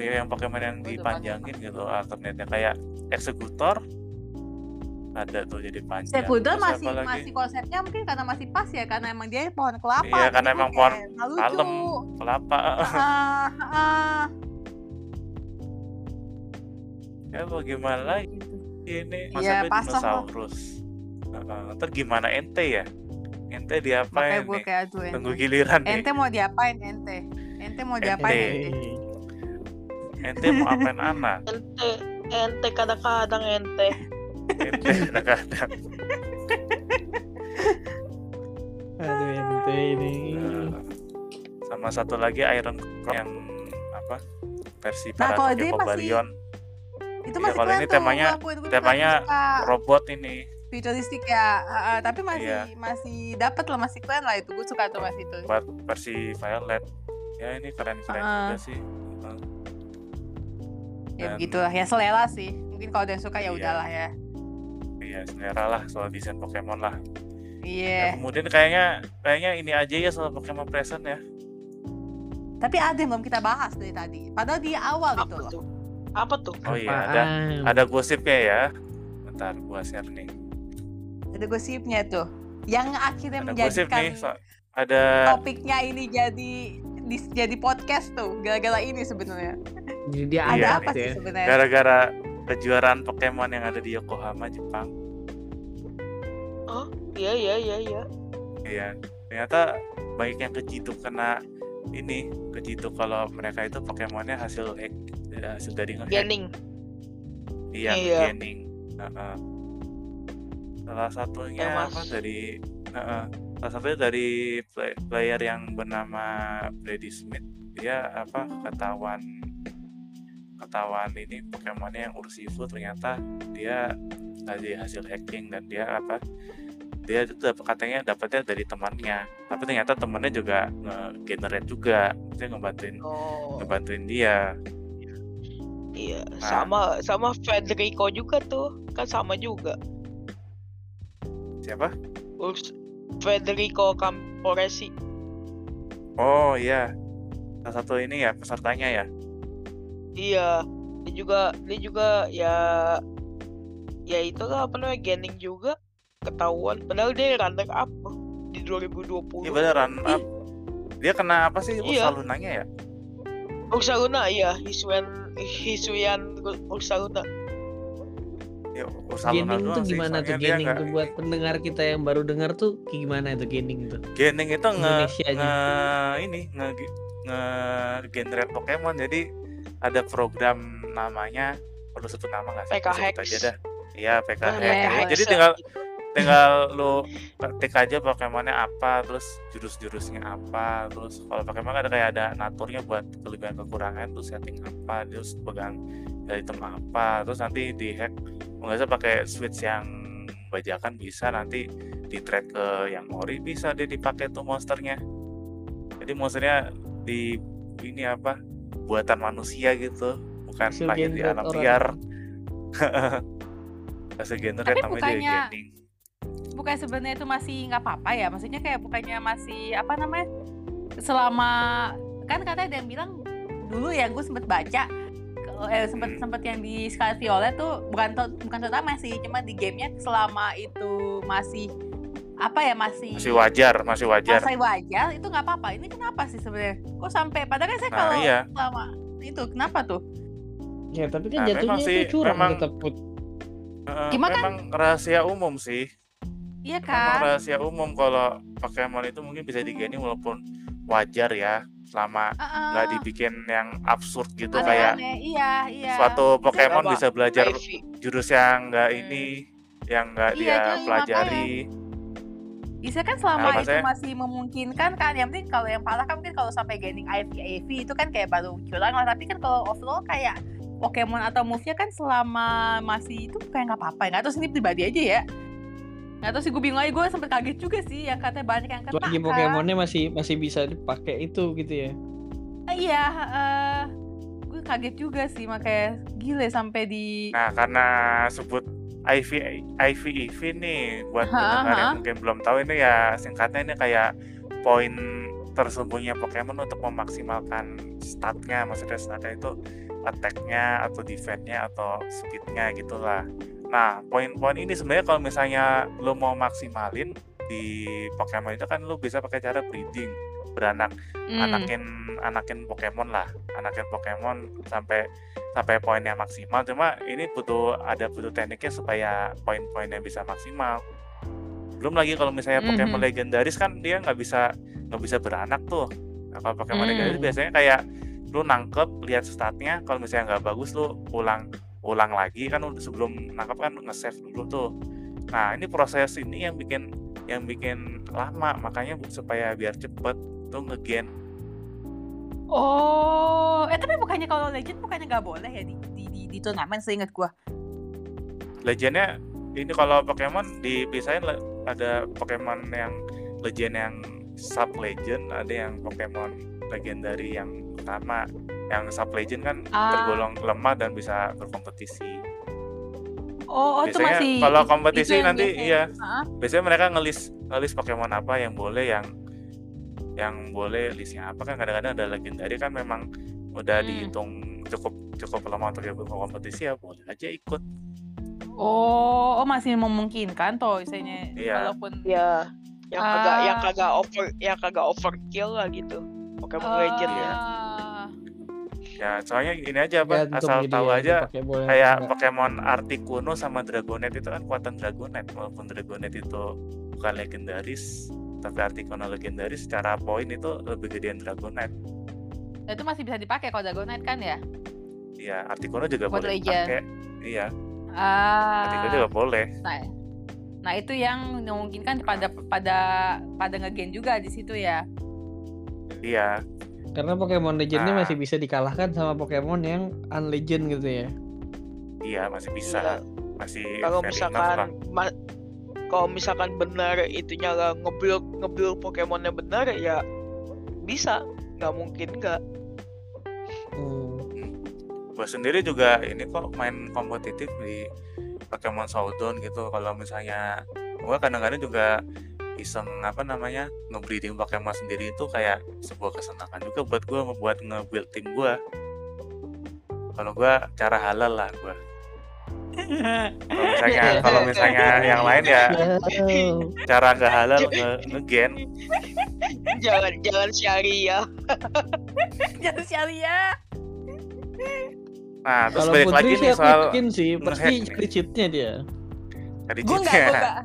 Yang Pokemon yang dipanjangin gitu alternate kayak Executor ada tuh jadi panjang. Terus masih masih konsepnya mungkin karena masih pas ya karena emang dia pohon kelapa Iya, karena gue emang kayak pohon palem. kelapa. Ah, ah, ya bagaimana lagi gitu. ini Iya, masa lah. dinosaurus. Ntar gimana ente ya? Ente makanya diapain gue nih? kayak aduh Tunggu ente. giliran nih. ente mau diapain ente ente mau diapain Ente. ente Hey. Ente mau apain anak? ente ente kadang-kadang ente Ente kadang-kadang. Aduh ente ini. Eh, sama satu lagi Iron Crown yang apa? Versi Nah, kalau dia masih- Cobalion itu masih kalau keren ini temanya- temanya robot ini. Futuristik ya ah, tapi masih Iya. masih dapat lah masih keren lah itu. Gue suka tuh masih itu. Buat versi Violet. Ya ini keren-keren Ah. juga sih. Ya Dan- begitulah. Ya selera sih. Mungkin kalau ada yang suka ya Iya. udahlah ya selera lah soal desain Pokemon lah iya Ya, kemudian kayaknya kayaknya ini aja ya soal Pokemon Present ya Tapi ada yang belum kita bahas dari tadi. Padahal di awal itu Apa loh. tuh? Apa tuh? Oh iya, ada ada gosipnya ya. Bentar, gua share nih. Ada gosipnya tuh. Yang akhirnya Ada gosip menjadikan nih. so- ada topiknya ini jadi di- jadi podcast tuh gara-gara ini sebenarnya. Jadi dia Ada Iya, apa gitu sih ya. sebenarnya? gara-gara kejuaraan Pokemon yang ada di Yokohama, Jepang. Iya iya iya iya. Iya, ternyata baik yang kejitu kena ini kejitu kalau mereka itu Pokemonnya hasil hack ya, hasil dari ngehack. Gening. Iya, Iya. Gening. Heeh. Salah satunya Ya, apa dari heeh, salah satunya dari play- player yang bernama Brady Smith dia apa ketahuan ketahuan ini Pokemonnya yang Urshifu ternyata dia dari hasil hacking dan dia apa dia itu dap- katanya dapatnya dari temannya tapi ternyata temannya juga nge-generate juga dia ngebantuin Oh. ngebantuin dia Iya, Nah. sama sama Federico juga tuh. Kan sama juga. siapa Urs Federico Camporesi. oh iya salah satu ini ya pesertanya ya Iya, dia juga dia juga ya ya itu lah apa namanya Gening juga ketahuan padahal dia runner up di 2020. Iya bener run up. Dia kena apa sih Iya. Ursalunanya ya? Ursaluna iya, Hisuan Hisuyan Ursaluna. Ya Ursaluna Gening doang tuh sih. gimana tuh gening nggak- tuh buat pendengar kita yang baru dengar tuh gimana itu gening tuh? Gening itu nge, Indonesia aja. nge ini nge nge generate Pokemon jadi ada program namanya perlu sebut nama nggak sih? PK Gua sebut Hex. aja dah. Iya PK Ah, Hex. PK Jadi- tinggal tinggal lu ketik aja Pokemonnya apa, terus jurus-jurusnya apa, terus kalau Pokemon ada kayak ada naturnya buat kelebihan kekurangan, terus setting apa, terus pegang dari item apa, terus nanti di hack nggak usah pakai switch yang bajakan bisa nanti di trade ke yang ori bisa dia dipakai tuh monsternya. Jadi monsternya di ini apa buatan manusia gitu, bukan Hasil lahir di alam liar. Hasil generate Tapi namanya bukannya- Gening. Bukan sebenarnya itu masih nggak apa-apa ya? Maksudnya kayak bukannya masih apa namanya? Selama kan katanya ada yang bilang dulu ya gue sempet baca eh, sempet Hmm. sempet yang di Scarlet Violet tuh bukan bukan terutama sih cuma di gamenya selama itu masih apa ya masih masih wajar masih wajar. Masih wajar itu nggak apa-apa. Ini kenapa sih sebenarnya? Kok sampai padahal kan saya Nah, kalau iya. selama itu kenapa tuh? Ya tapi kan Nah, memang jatuhnya sih, itu curang memang- tetap Put. Heeh, Cuma kan- memang rahasia umum sih. Iya memang kan? rahasia umum kalau Pokemon itu mungkin bisa digani walaupun wajar ya selama nggak dibikin yang absurd gitu Aneh-aneh, kayak iya iya. suatu Pokemon bisa belajar jurus yang nggak Hmm. ini yang nggak Iya, dia pelajari Bisa kan selama Nah, itu masih memungkinkan kan yang penting kalau yang parah kan mungkin kalau sampai gaining IV IV itu kan kayak baru curang lah. Tapi kan kalau overall kayak Pokemon atau move-nya kan selama masih itu kayak nggak apa-apa. Nggak tahu sih ini pribadi aja ya. Nggak tahu sih gue bingung aja. Gue sempet kaget juga sih yang katanya banyak yang kena Lagi kan. Pokemonnya masih masih bisa dipakai itu gitu ya. Ah, iya eh, gue kaget juga sih makanya gile sampai di nah karena sebut IV IV IV nih buat pendengar yang mungkin belum tahu ini ya singkatnya ini kayak poin tersembunyinya Pokemon untuk memaksimalkan statnya maksudnya statnya itu attack-nya atau defense-nya atau speed-nya gitulah. Nah poin-poin ini sebenarnya kalau misalnya lo mau maksimalin di Pokemon itu kan lo bisa pakai cara breeding beranak Hmm. anakin anakin Pokemon lah anakin Pokemon sampai sampai poinnya maksimal cuma ini butuh ada butuh tekniknya supaya poin-poinnya bisa maksimal belum lagi kalau misalnya Pokemon Mhm. legendaris kan dia nggak bisa nggak bisa beranak tuh nah, kalau Pokemon Hmm. legendaris biasanya kayak lu nangkep lihat statnya kalau misalnya nggak bagus lu ulang ulang lagi kan sebelum nangkep kan nge-save dulu tuh nah ini proses ini yang bikin yang bikin lama makanya supaya biar cepet tuh ngegen oh eh tapi bukannya kalau legend bukannya nggak boleh ya di di di, di turnamen seingat gue legendnya ini kalau Pokemon dipisahin le- ada Pokemon yang legend yang sub legend ada yang Pokemon legendary yang utama yang sub legend kan Ah. tergolong lemah dan bisa berkompetisi oh, oh itu biasanya masih kalau itu kompetisi nanti biasanya. iya Hah? biasanya mereka ngelis ngelis Pokemon apa yang boleh yang yang boleh listnya apa kan kadang-kadang ada legendary kan memang udah Hmm. dihitung cukup cukup lama untuk ikut kompetisi ya boleh aja ikut Oh, oh masih memungkinkan toh istilahnya Iya. walaupun ya yang kagak yang kagak over yang kagak overkill lah gitu Pokemon Legend ya Ah. ya soalnya ini aja apa Gantung asal tahu ya, aja kayak enggak. Pokemon Articuno sama Dragonet itu kan kuatan Dragonet walaupun Dragonet itu bukan legendaris tapi Articuno legendaris secara poin itu lebih gedean Dragonet itu masih bisa dipakai kalau Dragonite kan ya? Iya, Articuno juga Buat boleh Legend. pakai. Iya, Articuno Ah. juga boleh. Nah, nah itu yang memungkinkan pada pada pada ngegen juga di situ ya. Iya, Karena Pokemon Legend ini Nah. masih bisa dikalahkan sama Pokemon yang unlegend gitu ya. iya masih bisa, Iya. masih kalau misalkan ma- kalau misalkan benar itunya lah ngebuild ngebuild Pokemonnya benar ya bisa nggak mungkin nggak Hmm. Gue sendiri juga ini kok main kompetitif di Pokemon Showdown gitu. Kalau misalnya gue kadang-kadang juga iseng apa namanya ngebreeding Pokemon sendiri itu kayak sebuah kesenangan juga buat gue buat nge-build tim gue. Kalau gue cara halal lah gue. Kalau misalnya kalau misalnya yang lain ya cara nggak halal nge ngegen. jangan jangan syariah Jangan Sharia. Nah terus Kalau balik lagi Putri sih nih aku soal yakin sih pasti cari cheatnya dia. tadi Gue nggak, gue cheatnya. nggak.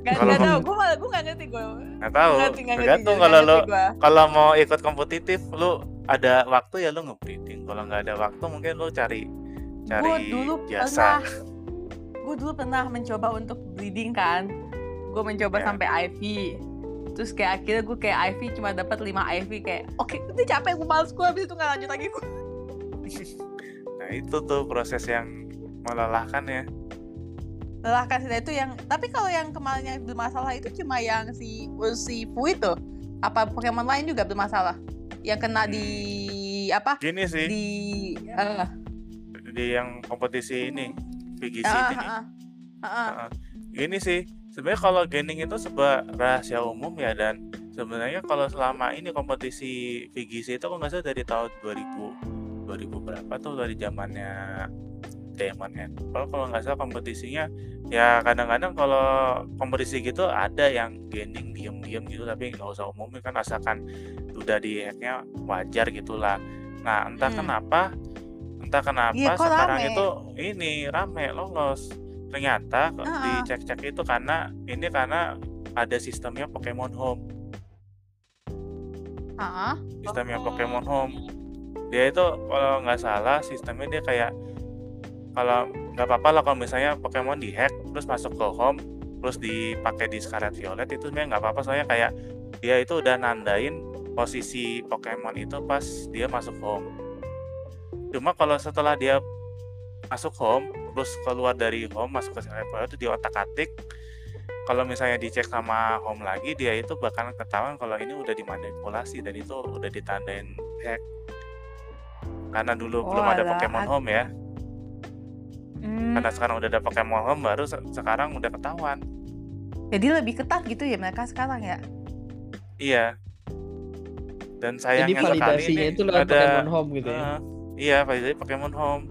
Gak, Kalau- gak tau, gue malah gue gak ngerti gue nggak ngerti, Tergantung kalau lo kalau mau ikut kompetitif lu ada waktu ya lu nge-breeding. Kalau nggak ada waktu mungkin lu cari cari Gue dulu jasa. pernah Gue dulu pernah mencoba untuk breeding kan. Gue mencoba Ya. sampai IV Terus kayak akhirnya gue kayak IV cuma dapat 5 IV kayak Oke, udah capek gue males gue Habis itu gak lanjut lagi. Gue Nah itu tuh proses yang melelahkan ya. Lelah kan sih itu yang Tapi kalau yang kemarin yang bermasalah itu cuma yang si Urshifu itu. Apa Pokemon lain juga bermasalah Yang kena di Apa? Gini sih. Di eh, di yang kompetisi ini VGC ah, ini. ah, ah, ah. Heeh. Gini sih sebenarnya kalau gaming itu sebuah rahasia umum ya dan sebenarnya kalau selama ini kompetisi VGC itu aku nggak salah dari tahun 2000 2000 berapa tuh dari zamannya Demon ya. Kalau kalau nggak salah kompetisinya ya kadang-kadang kalau kompetisi gitu ada yang gaming diem-diem gitu tapi nggak usah umumin kan asalkan udah di hacknya wajar gitulah. Nah entah Hmm. kenapa entah kenapa kok sekarang rame? itu ini rame lolos ternyata kok Ah. dicek-cek itu karena ini karena ada sistemnya Pokemon Home Ah, ah. sistemnya Oh. Pokemon Home dia itu kalau nggak salah sistemnya dia kayak kalau nggak apa-apa lah kalau misalnya Pokemon dihack terus masuk ke Home terus dipakai di Scarlet Violet itu sebenarnya nggak apa-apa soalnya kayak dia itu udah nandain posisi Pokemon itu pas dia masuk Home cuma kalau setelah dia masuk Home terus keluar dari Home masuk ke Violet itu di otak atik kalau misalnya dicek sama home lagi dia itu bakalan ketahuan kalau ini udah dimanipulasi dan itu udah ditandain hack. Karena dulu belum ada Pokemon Home ya. Hmm, karena sekarang udah ada Pokemon Home baru se- sekarang udah ketahuan. Jadi lebih ketat gitu ya mereka sekarang ya. iya. Dan Jadi sayangnya sekali validasinya ini itu lewat ada Pokemon Home gitu ya. eh, iya validasi Pokemon Home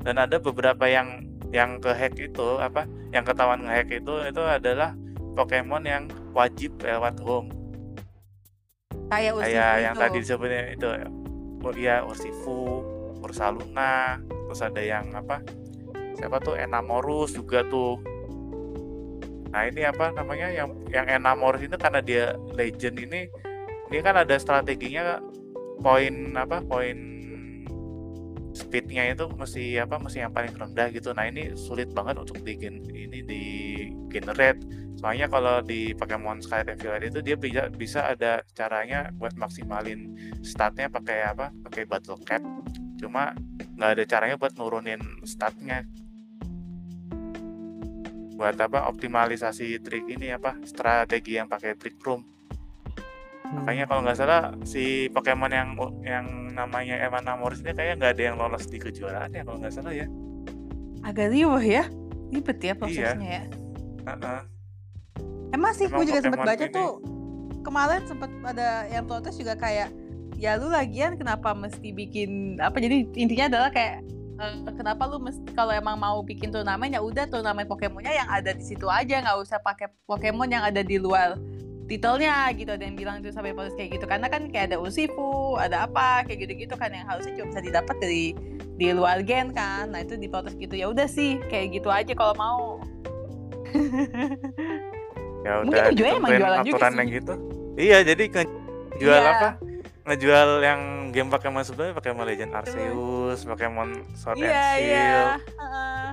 dan ada beberapa yang yang ke hack itu apa yang ketahuan ngehack itu itu adalah Pokemon yang wajib lewat Home Kayak yang itu. tadi disebutnya itu oh iya Urshifu, Ursaluna, terus ada yang apa? Siapa tuh Enamorus juga tuh. Nah, ini apa namanya yang yang Enamorus itu karena dia legend ini dia kan ada strateginya poin apa? Poin speednya itu mesti apa mesti yang paling rendah gitu. Nah ini sulit banget untuk di ini di generate soalnya kalau di Pokemon Scarlet and itu dia bisa bisa ada caranya buat maksimalin statnya pakai apa pakai battle cap. Cuma nggak ada caranya buat nurunin statnya. Buat apa optimalisasi trik ini apa strategi yang pakai trick room. Makanya kalau nggak salah si Pokemon yang yang namanya Emanamoris ini kayaknya nggak ada yang lolos di kejuaraan ya kalau nggak salah ya Agak riuh ya. Ribet Iya. ya prosesnya ya. Heeh. Emang sih, gue juga sempat baca ini- tuh kemarin sempat ada yang protes juga kayak ya lu lagian kenapa mesti bikin apa jadi intinya adalah kayak eh, kenapa lu mesti kalau emang mau bikin turnamen ya udah turnamen Pokemonnya yang ada di situ aja nggak usah pakai Pokemon yang ada di luar titelnya gitu ada yang bilang itu sampai protes kayak gitu. Karena kan kayak ada Urshifu ada apa kayak gitu-gitu kan yang harusnya cuma bisa didapat dari di luar gen kan. Nah itu diprotes gitu. Ya udah sih kayak gitu aja kalau mau. Ya Mungkin udah tujuannya emang jualan juga sih. yang gitu. Iya jadi ngejual Iya. apa? Ngejual yang game Pokemon sebelumnya Pokemon Legend Arceus Pokemon Sword and iya Shield. Iya Heeh.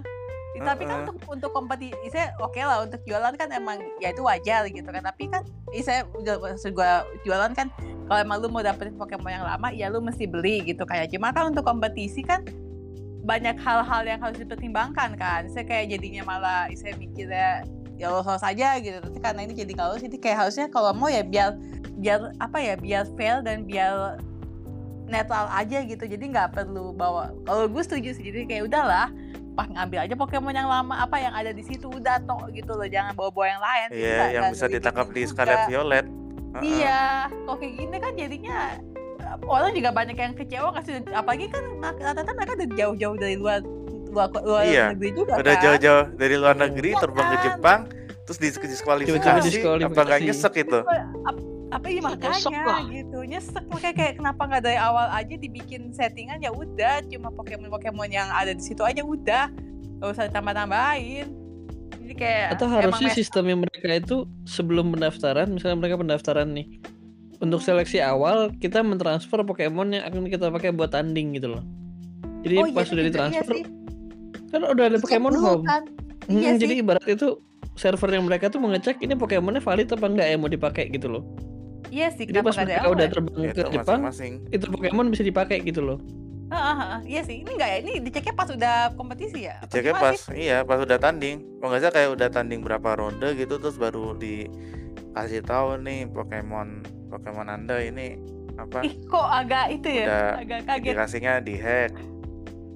Ya, tapi kan untuk untuk kompetisi saya oke lah untuk jualan kan emang ya itu wajar gitu kan. Tapi kan ya saya udah maksud gua jualan kan kalau emang lu mau dapetin Pokemon yang lama ya lu mesti beli gitu kayak. Cuma kan untuk kompetisi kan banyak hal-hal yang harus dipertimbangkan kan. Saya kayak jadinya malah saya mikirnya ya lo saja gitu. Tapi karena ini jadi kalau jadi kayak harusnya kalau mau ya biar biar apa ya biar fair dan biar netral aja gitu. Jadi nggak perlu bawa kalau gue setuju sih jadi kayak udahlah pas ngambil aja Pokemon yang lama apa yang ada di situ udah toh gitu loh jangan bawa-bawa yang lain iya yang bisa ditangkap di. Scarlet Violet Heeh. Iya, kok kayak gini kan jadinya eh, orang juga banyak yang kecewa kasih apalagi kan rata-rata mereka udah jauh-jauh dari luar luar, luar Iya, negeri juga udah kan. jauh-jauh dari luar negeri Iya terbang ke kan? Jepang terus Tiba-tiba diskualifikasi diskualifikasi. apa nggak nyesek itu apa iya Nyesek makanya lah. gitu nyesek makanya kayak kenapa nggak dari awal aja dibikin settingan ya udah cuma Pokemon Pokemon yang ada di situ aja udah gak usah ditambah-tambahin jadi kayak Atau harusnya emang sistemnya mereka itu sebelum pendaftaran, misalnya mereka pendaftaran nih. Untuk seleksi awal kita mentransfer Pokemon yang akan kita pakai buat tanding gitu loh. Jadi Oh, iya, pas sudah itu iya ditransfer sih. kan udah ada Cek Pokemon dulu Home. kan. Hmm, Iya jadi sih. ibarat itu server yang mereka tuh mengecek ini Pokemonnya valid apa enggak ya mau dipakai gitu loh. Iya sih Jadi kenapa pas mereka awal udah terbang Ya, ke itu Jepang, masing-masing. itu Pokemon bisa dipakai gitu loh. Heeh, heeh. iya sih ini enggak ya? Ini diceknya pas udah kompetisi ya? Apa Ceknya gimana pas sih? iya pas udah tanding. Kalau nggak salah kayak udah tanding berapa ronde gitu terus baru dikasih tahu nih Pokemon Pokemon anda ini apa? Ih kok agak itu ya? Udah agak kaget. dikasihnya di hack.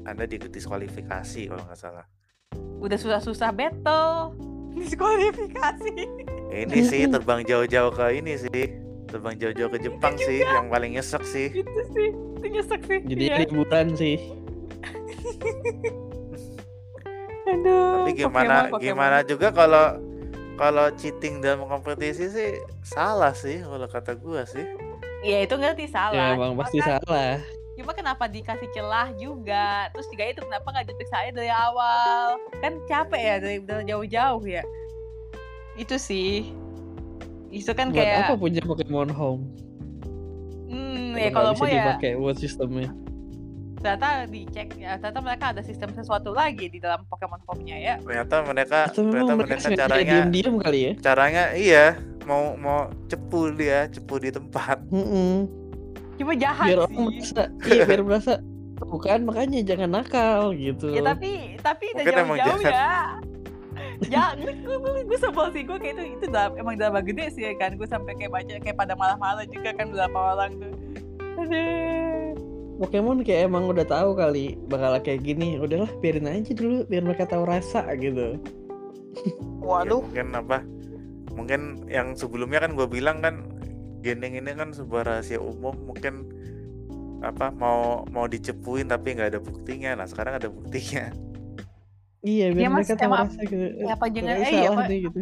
Anda didiskualifikasi kalau nggak salah. Udah susah-susah battle. Diskualifikasi ini sih terbang jauh-jauh ke ini sih terbang jauh-jauh ke Jepang sih yang paling nyesek sih itu sih itu nyesek sih Jadi Iya. liburan sih. Aduh, tapi gimana Pokemon, Pokemon. gimana juga kalau kalau cheating dalam kompetisi sih salah sih kalau kata gua sih ya itu ngerti Ya salah emang Cuma pasti kan- salah. cuma kenapa dikasih celah juga terus juga itu kenapa nggak diperiksa aja dari awal kan capek ya dari, dari jauh-jauh ya itu sih itu kan Buat kayak apa punya Pokemon Home? hmm, Kalau ya kalau mau ya dipakai buat sistemnya. ternyata dicek ya ternyata mereka ada sistem sesuatu lagi di dalam Pokemon Home-nya ya ternyata mereka Atau ternyata mereka mereka caranya diam-diam kali ya? caranya iya mau mau cepu dia cepu di tempat Mm-mm. cuma jahat Biar sih orang merasa, iya biar merasa bukan makanya jangan nakal gitu. ya tapi tapi udah jauh-jauh ya ya gue gue gue sebel sih gue kayak itu itu udah, emang drama gede sih ya kan gue sampai kayak baca kayak pada malah-malah juga kan beberapa orang tuh Aduh. Pokemon kayak emang udah tahu kali bakal kayak gini. Udahlah biarin aja dulu biar mereka tahu rasa gitu. Ya, Waduh, mungkin apa mungkin yang sebelumnya kan gue bilang kan gending ini kan sebuah rahasia umum mungkin apa mau mau dicepuin tapi nggak ada buktinya nah sekarang ada buktinya Iya biar Iya, Mas, mereka tahu emang- rasa gitu. ya, apa jangan- eh, iya, Pak. nih gitu.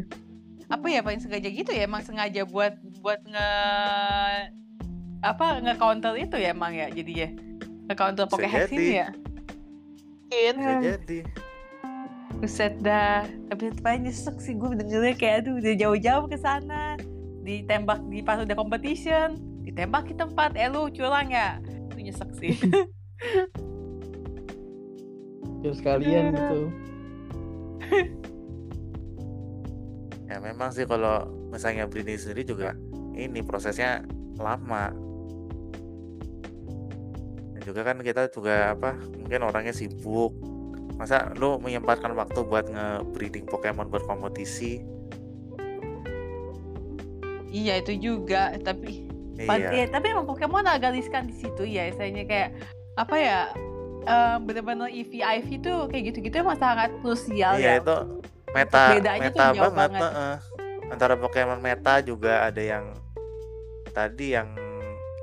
apa ya paling sengaja gitu ya emang sengaja buat buat nge apa nge counter itu ya emang ya jadi ya nge counter Pokéhex jadi. ini ya mungkin Hmm. jadi Buset dah tapi tetep aja nyesek sih gue dengernya kayak aduh udah jauh-jauh ke sana ditembak di pas udah competition ditembak di tempat eh lu curang ya itu nyesek sih Biar sekalian Iya. gitu. ya memang sih kalau misalnya breeding sendiri juga ini prosesnya lama. Dan juga kan kita juga apa mungkin orangnya sibuk. Masa lu menyempatkan waktu buat nge-breeding Pokemon buat kompetisi iya itu juga tapi iya. Ya, tapi emang Pokemon agak riskan di situ ya misalnya kayak apa ya bener-bener EV-IV tuh kayak gitu-gitu emang sangat krusial iya ya itu meta bedanya tuh meta jauh banget, banget. heeh. antara Pokemon meta juga ada yang tadi yang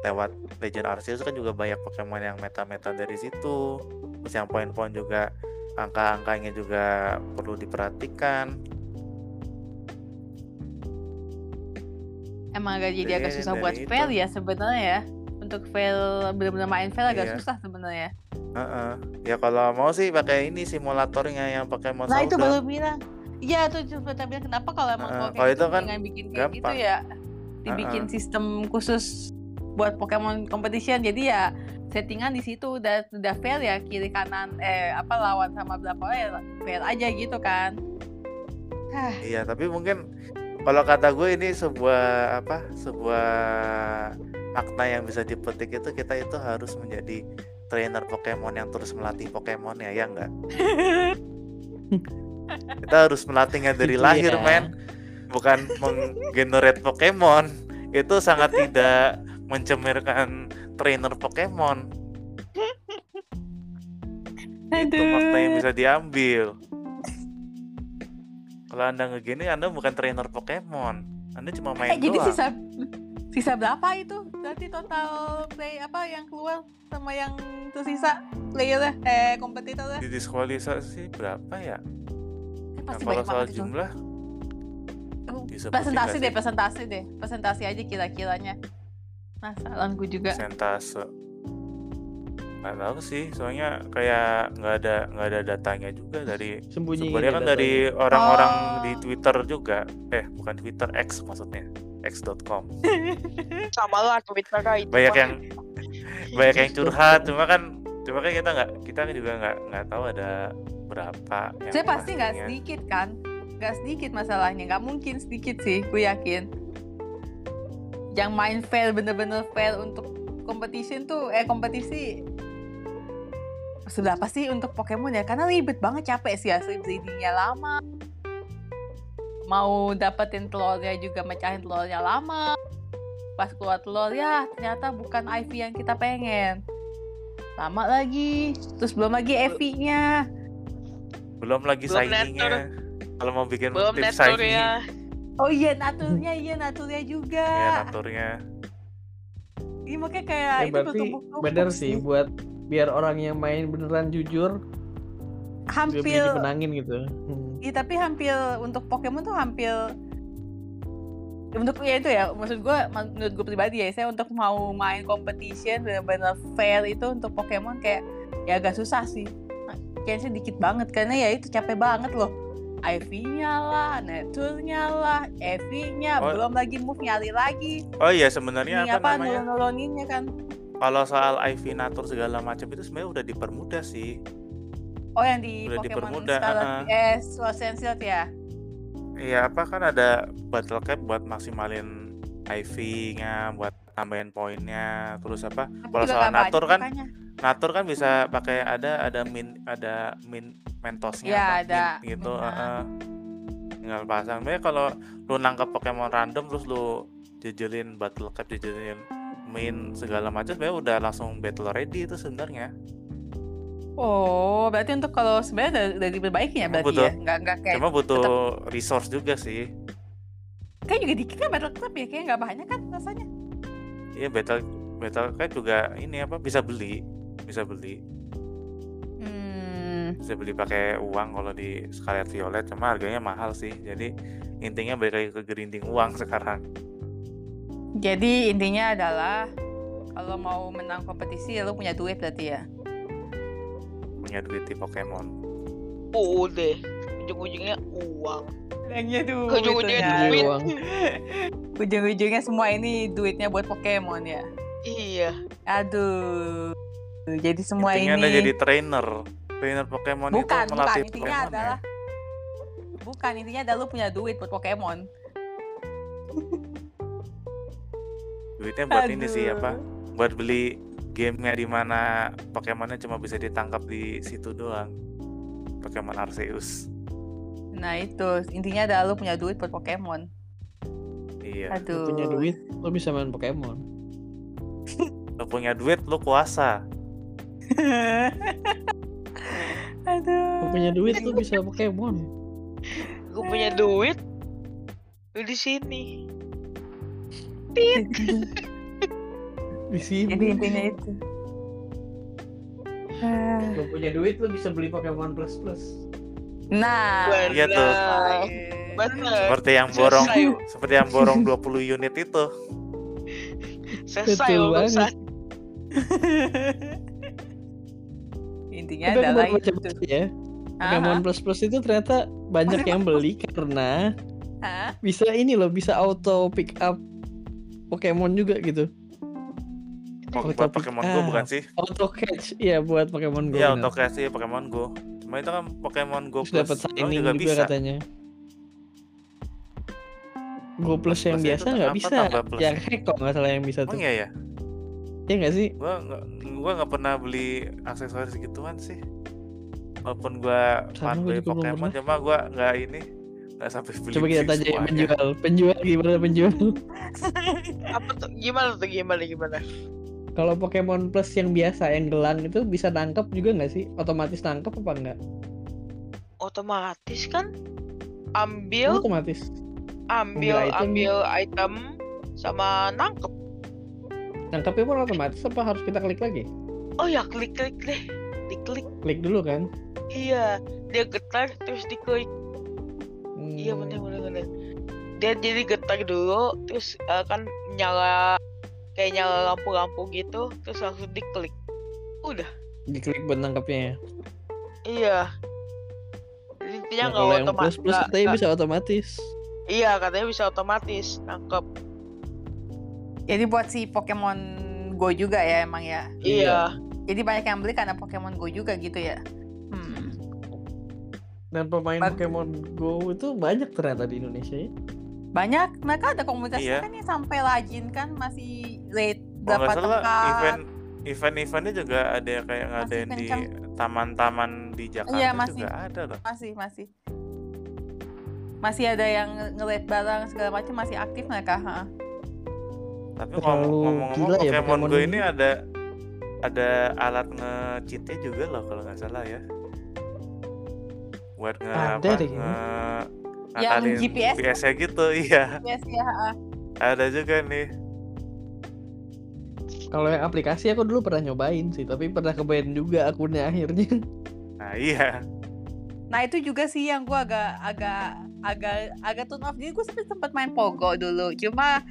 lewat Legend Arceus kan juga banyak Pokemon yang meta-meta dari situ. Terus yang poin-poin juga angka-angkanya juga perlu diperhatikan. Emang agak jadi agak susah buat itu. fail ya sebenarnya ya. Untuk fail benar-benar main fail agak Iya. susah sebenarnya. Heeh. Ya kalau mau sih pakai ini simulatornya yang Pokemon Nah itu baru bilang. Iya tuh cuma tadi bilang kenapa kalau emang Heeh, kalau itu gitu kan bikin kayak gitu gampang. ya. Dibikin sistem khusus buat Pokemon competition jadi ya settingan di situ udah udah fair ya kiri kanan eh apa lawan sama berapa ya fair aja gitu kan. Hah, Iya, tapi mungkin kalau kata gue ini sebuah apa? Sebuah makna yang bisa dipetik itu kita itu harus menjadi trainer Pokemon yang terus melatih Pokemon ya, ya enggak? Kita harus melatihnya dari Gitu lahir, men. Bukan menggenerate Pokemon. Itu sangat tidak mencemirkan trainer Pokemon. Itu makna yang bisa diambil. Kalau Anda ngegini, Anda bukan trainer Pokemon. Anda cuma Eh, main jadi doang. sisa sisa berapa itu? Berarti total play apa yang keluar sama yang tersisa playernya eh kompetitornya? Di diskualifikasi berapa ya? Eh, Nah, pasti kalau banyak soal itu. jumlah, Oh, Presentasi deh, presentasi deh, presentasi aja kira-kiranya. Nah, saranku juga. persentase. Nggak tahu sih, soalnya kayak nggak ada nggak ada datanya juga dari Sembunyi sumbernya ini kan datanya. dari orang-orang Oh. di Twitter juga. Eh, bukan Twitter X maksudnya, x.com. sama lah Twitter itu Banyak yang banyak yang curhat, cuma kan cuma kan kita nggak kita juga nggak nggak tahu ada berapa. yang Saya pasti nggak sedikit kan? Nggak sedikit masalahnya, nggak mungkin sedikit sih, gue yakin. Yang main fair bener-bener fair untuk competition tuh, eh kompetisi seberapa sih untuk Pokemon ya? Karena ribet banget, capek sih asli breedingnya lama. Mau dapetin telurnya juga mecahin telurnya lama. Pas keluar telur ya ternyata bukan IV yang kita pengen. Lama lagi, terus belum lagi EV-nya. belum lagi Belum signingnya. Kalau mau bikin belum tim netur signing, ya Oh iya naturnya, iya naturnya juga. ya naturnya. Iya makanya kayak Ya itu berarti bener sih buat biar orang yang main beneran jujur Hampir, bisa dimenangin gitu. Hmm. Iya tapi hampir untuk Pokemon tuh hampir untuk ya itu ya maksud gue menurut gue pribadi ya saya untuk mau main competition benar-benar fair itu untuk Pokemon kayak ya agak susah sih kayaknya sih dikit banget karena ya itu capek banget loh IV-nya lah, naturnya lah, EV-nya, Oh. belum lagi move nyari lagi, Oh iya sebenarnya ini apa, apa namanya? nulung-nulunginnya kan. Kalau soal IV natur segala macam itu sebenarnya udah dipermudah sih. Oh yang di Udah Pokemon dipermudah, Scarlet ah. eh Sword and Shield ya? Iya apa kan ada battle cap buat maksimalin IV-nya, buat tambahin poinnya, terus apa? Tapi Kalau soal natur kan, makanya. natur kan bisa pakai ada ada min ada min mentosnya Ya, ada mint gitu. min, heeh. Tinggal pasang. Sebenarnya kalau lu nangkep Pokemon random terus lu jejelin battle cap, jejelin min segala macam sebenarnya udah langsung battle ready itu sebenarnya. Oh, berarti untuk kalau sebenarnya udah diperbaiki ya berarti ya? Nggak, nggak kayak, Cuma butuh resource juga sih. kayak juga dikit kan Battle Club ya? Kayak nggak banyak kan rasanya? Iya battle battle cap juga ini apa bisa beli, bisa beli, Hmm, bisa beli pakai uang kalau di Scarlet Violet. Cuma harganya mahal sih. Jadi intinya balik lagi ke grinding uang sekarang. jadi intinya adalah kalau mau menang kompetisi ya lu punya duit berarti ya? Punya duit di Pokemon. udah ujung-ujungnya uang Ujungnya duit. Ujung-ujungnya duit. uang. Ujung-ujungnya semua ini duitnya buat Pokemon ya? iya Aduh. Jadi semua intinya ini jadi trainer. Trainer Pokemon bukan itu bukan melatih intinya Pokemon ya. adalah bukan intinya adalah lu punya duit buat Pokemon. Duitnya buat ini sih Aduh. apa? Buat beli gamenya di mana Pokemonnya cuma bisa ditangkap di situ doang. Pokemon Arceus. Nah itu intinya adalah lu punya duit buat Pokemon. Iya. Aduh. Lu punya duit, lu bisa main Pokemon. Lo punya duit, lo kuasa. Aduh. Lu punya duit, lu bisa Pokemon. gue punya duit lu di sini tit Di sini. Jadi intinya itu. Ah. Lo punya duit lo bisa beli Pokemon Plus Plus. Nah, Iya tuh. Bener. bener Seperti yang borong Selesai. seperti yang borong 20 unit itu. selesai Betul urusan intinya Tapi adalah itu. baca ya. Pokemon Plus Plus itu ternyata banyak yang beli karena bisa ini loh bisa auto pick up Pokemon juga gitu. Oh, Auto buat Pokemon Go up. bukan sih? Auto catch iya buat Pokemon Go. Iya, benar. untuk kasih Pokemon Go. Cuma itu kan Pokemon Go Terus dapat Plus. Oh, signing juga juga, bisa. katanya. Go Plus yang Plus itu biasa nggak bisa. Yang hack kok nggak salah yang bisa Oh tuh. iya ya. Ya nggak sih? Gua nggak gua nggak pernah beli aksesoris gituan sih. Walaupun gua fanboy Pokemon cuma gua nggak ini nggak sampai beli Coba kita tanya penjual. Penjual gimana penjual? apa tuh gimana tuh gimana gimana Kalau Pokemon Plus yang biasa yang gelang itu bisa nangkep juga nggak sih? Otomatis nangkep apa enggak? otomatis kan Oh, ambil otomatis. ambil ambil item. ambil item sama nangkep Nangkepnya pun otomatis apa harus kita klik lagi? oh ya klik klik deh diklik Klik dulu kan? iya dia getar terus diklik Hmm. iya bener bener bener dia jadi getar dulu terus eh, kan nyala kayak nyala lampu-lampu gitu terus langsung diklik udah Diklik buat nangkepnya ya. iya Jadi intinya Nah, nggak kalau yang otomatis plus plus katanya bisa otomatis. iya katanya bisa otomatis nangkep Jadi buat si Pokemon Go juga ya emang ya. iya Jadi banyak yang beli karena Pokemon Go juga gitu ya. Hmm. Dan pemain Bag- Pokemon Go itu banyak ternyata di Indonesia ya. Banyak mereka ada komunitasnya Iya. kan yang sampai lajin kan masih nggak dapat salah tempat. event event-eventnya juga ada yang kayak ngadain di taman-taman di Jakarta Iya, masih. juga ada loh. Masih masih. Masih ada yang nge- nge-rate barang segala macam masih aktif mereka. ha. Tapi ngomong-ngomong gila ya Pokemon Pokemon Go ini. ini ada ada alat nge-cheatnya juga loh kalau nggak salah ya. Buat nge Ada apa, nge Yang ngakalin GPS. GPS-nya gitu, iya. Yes ya. ha. Ada juga nih. Kalau yang aplikasi aku dulu pernah nyobain sih, tapi pernah kebayan juga akunnya akhirnya. Nah, iya. Nah itu juga sih yang gue agak agak agak agak turn off. Jadi gue sempat main pogo dulu. Cuma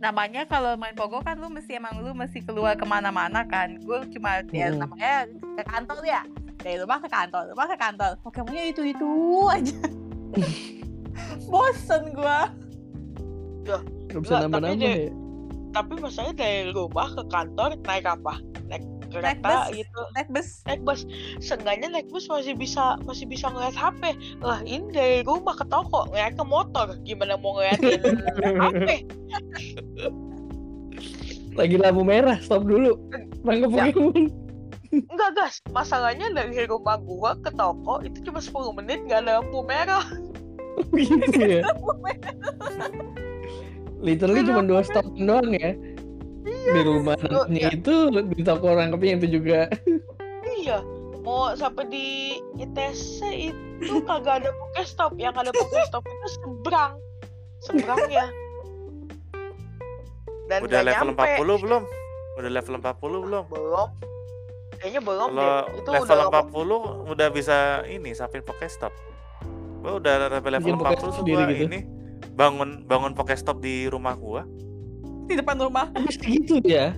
namanya kalau main pogo kan lu mesti emang lu mesti keluar ke mana-mana kan. Gue cuma ya Hmm. namanya ke kantor ya. Dari rumah ke kantor, rumah ke kantor. Pokemonnya itu itu aja. Bosen gue. Gak bisa nambah-nambah ya. Tapi masalahnya dari rumah ke kantor naik apa naik Naik kereta bus. gitu Naik bus. naik bus seenggaknya naik bus masih bisa masih bisa ngeliat HP lah ini dari rumah ke toko ngeliat ke motor gimana mau ngeliatin HP Lagi lampu merah, stop dulu. Nangkep Ya. Enggak gas masalahnya dari rumah gua ke toko itu cuma 10 menit nggak ada lampu merah gitu ya. Literally cuma dua stop doang ya. Di rumah Lu- anaknya ya. itu, di toko nangkepnya itu juga. iya mau sampai di ITC itu kagak ada Pokestop yang ada Pokestop itu seberang seberangnya dan Udah level nyampe 40 belum? Udah level 40 belum? belum kayaknya belum Kalau deh itu level udah lama 40 udah bisa ini sampai Pokestop. Gua udah level level Pokestop 40 tuh sendiri gua gitu. ini bangun bangun Pokestop di rumah gua. Di depan rumah. Bisa gitu ya.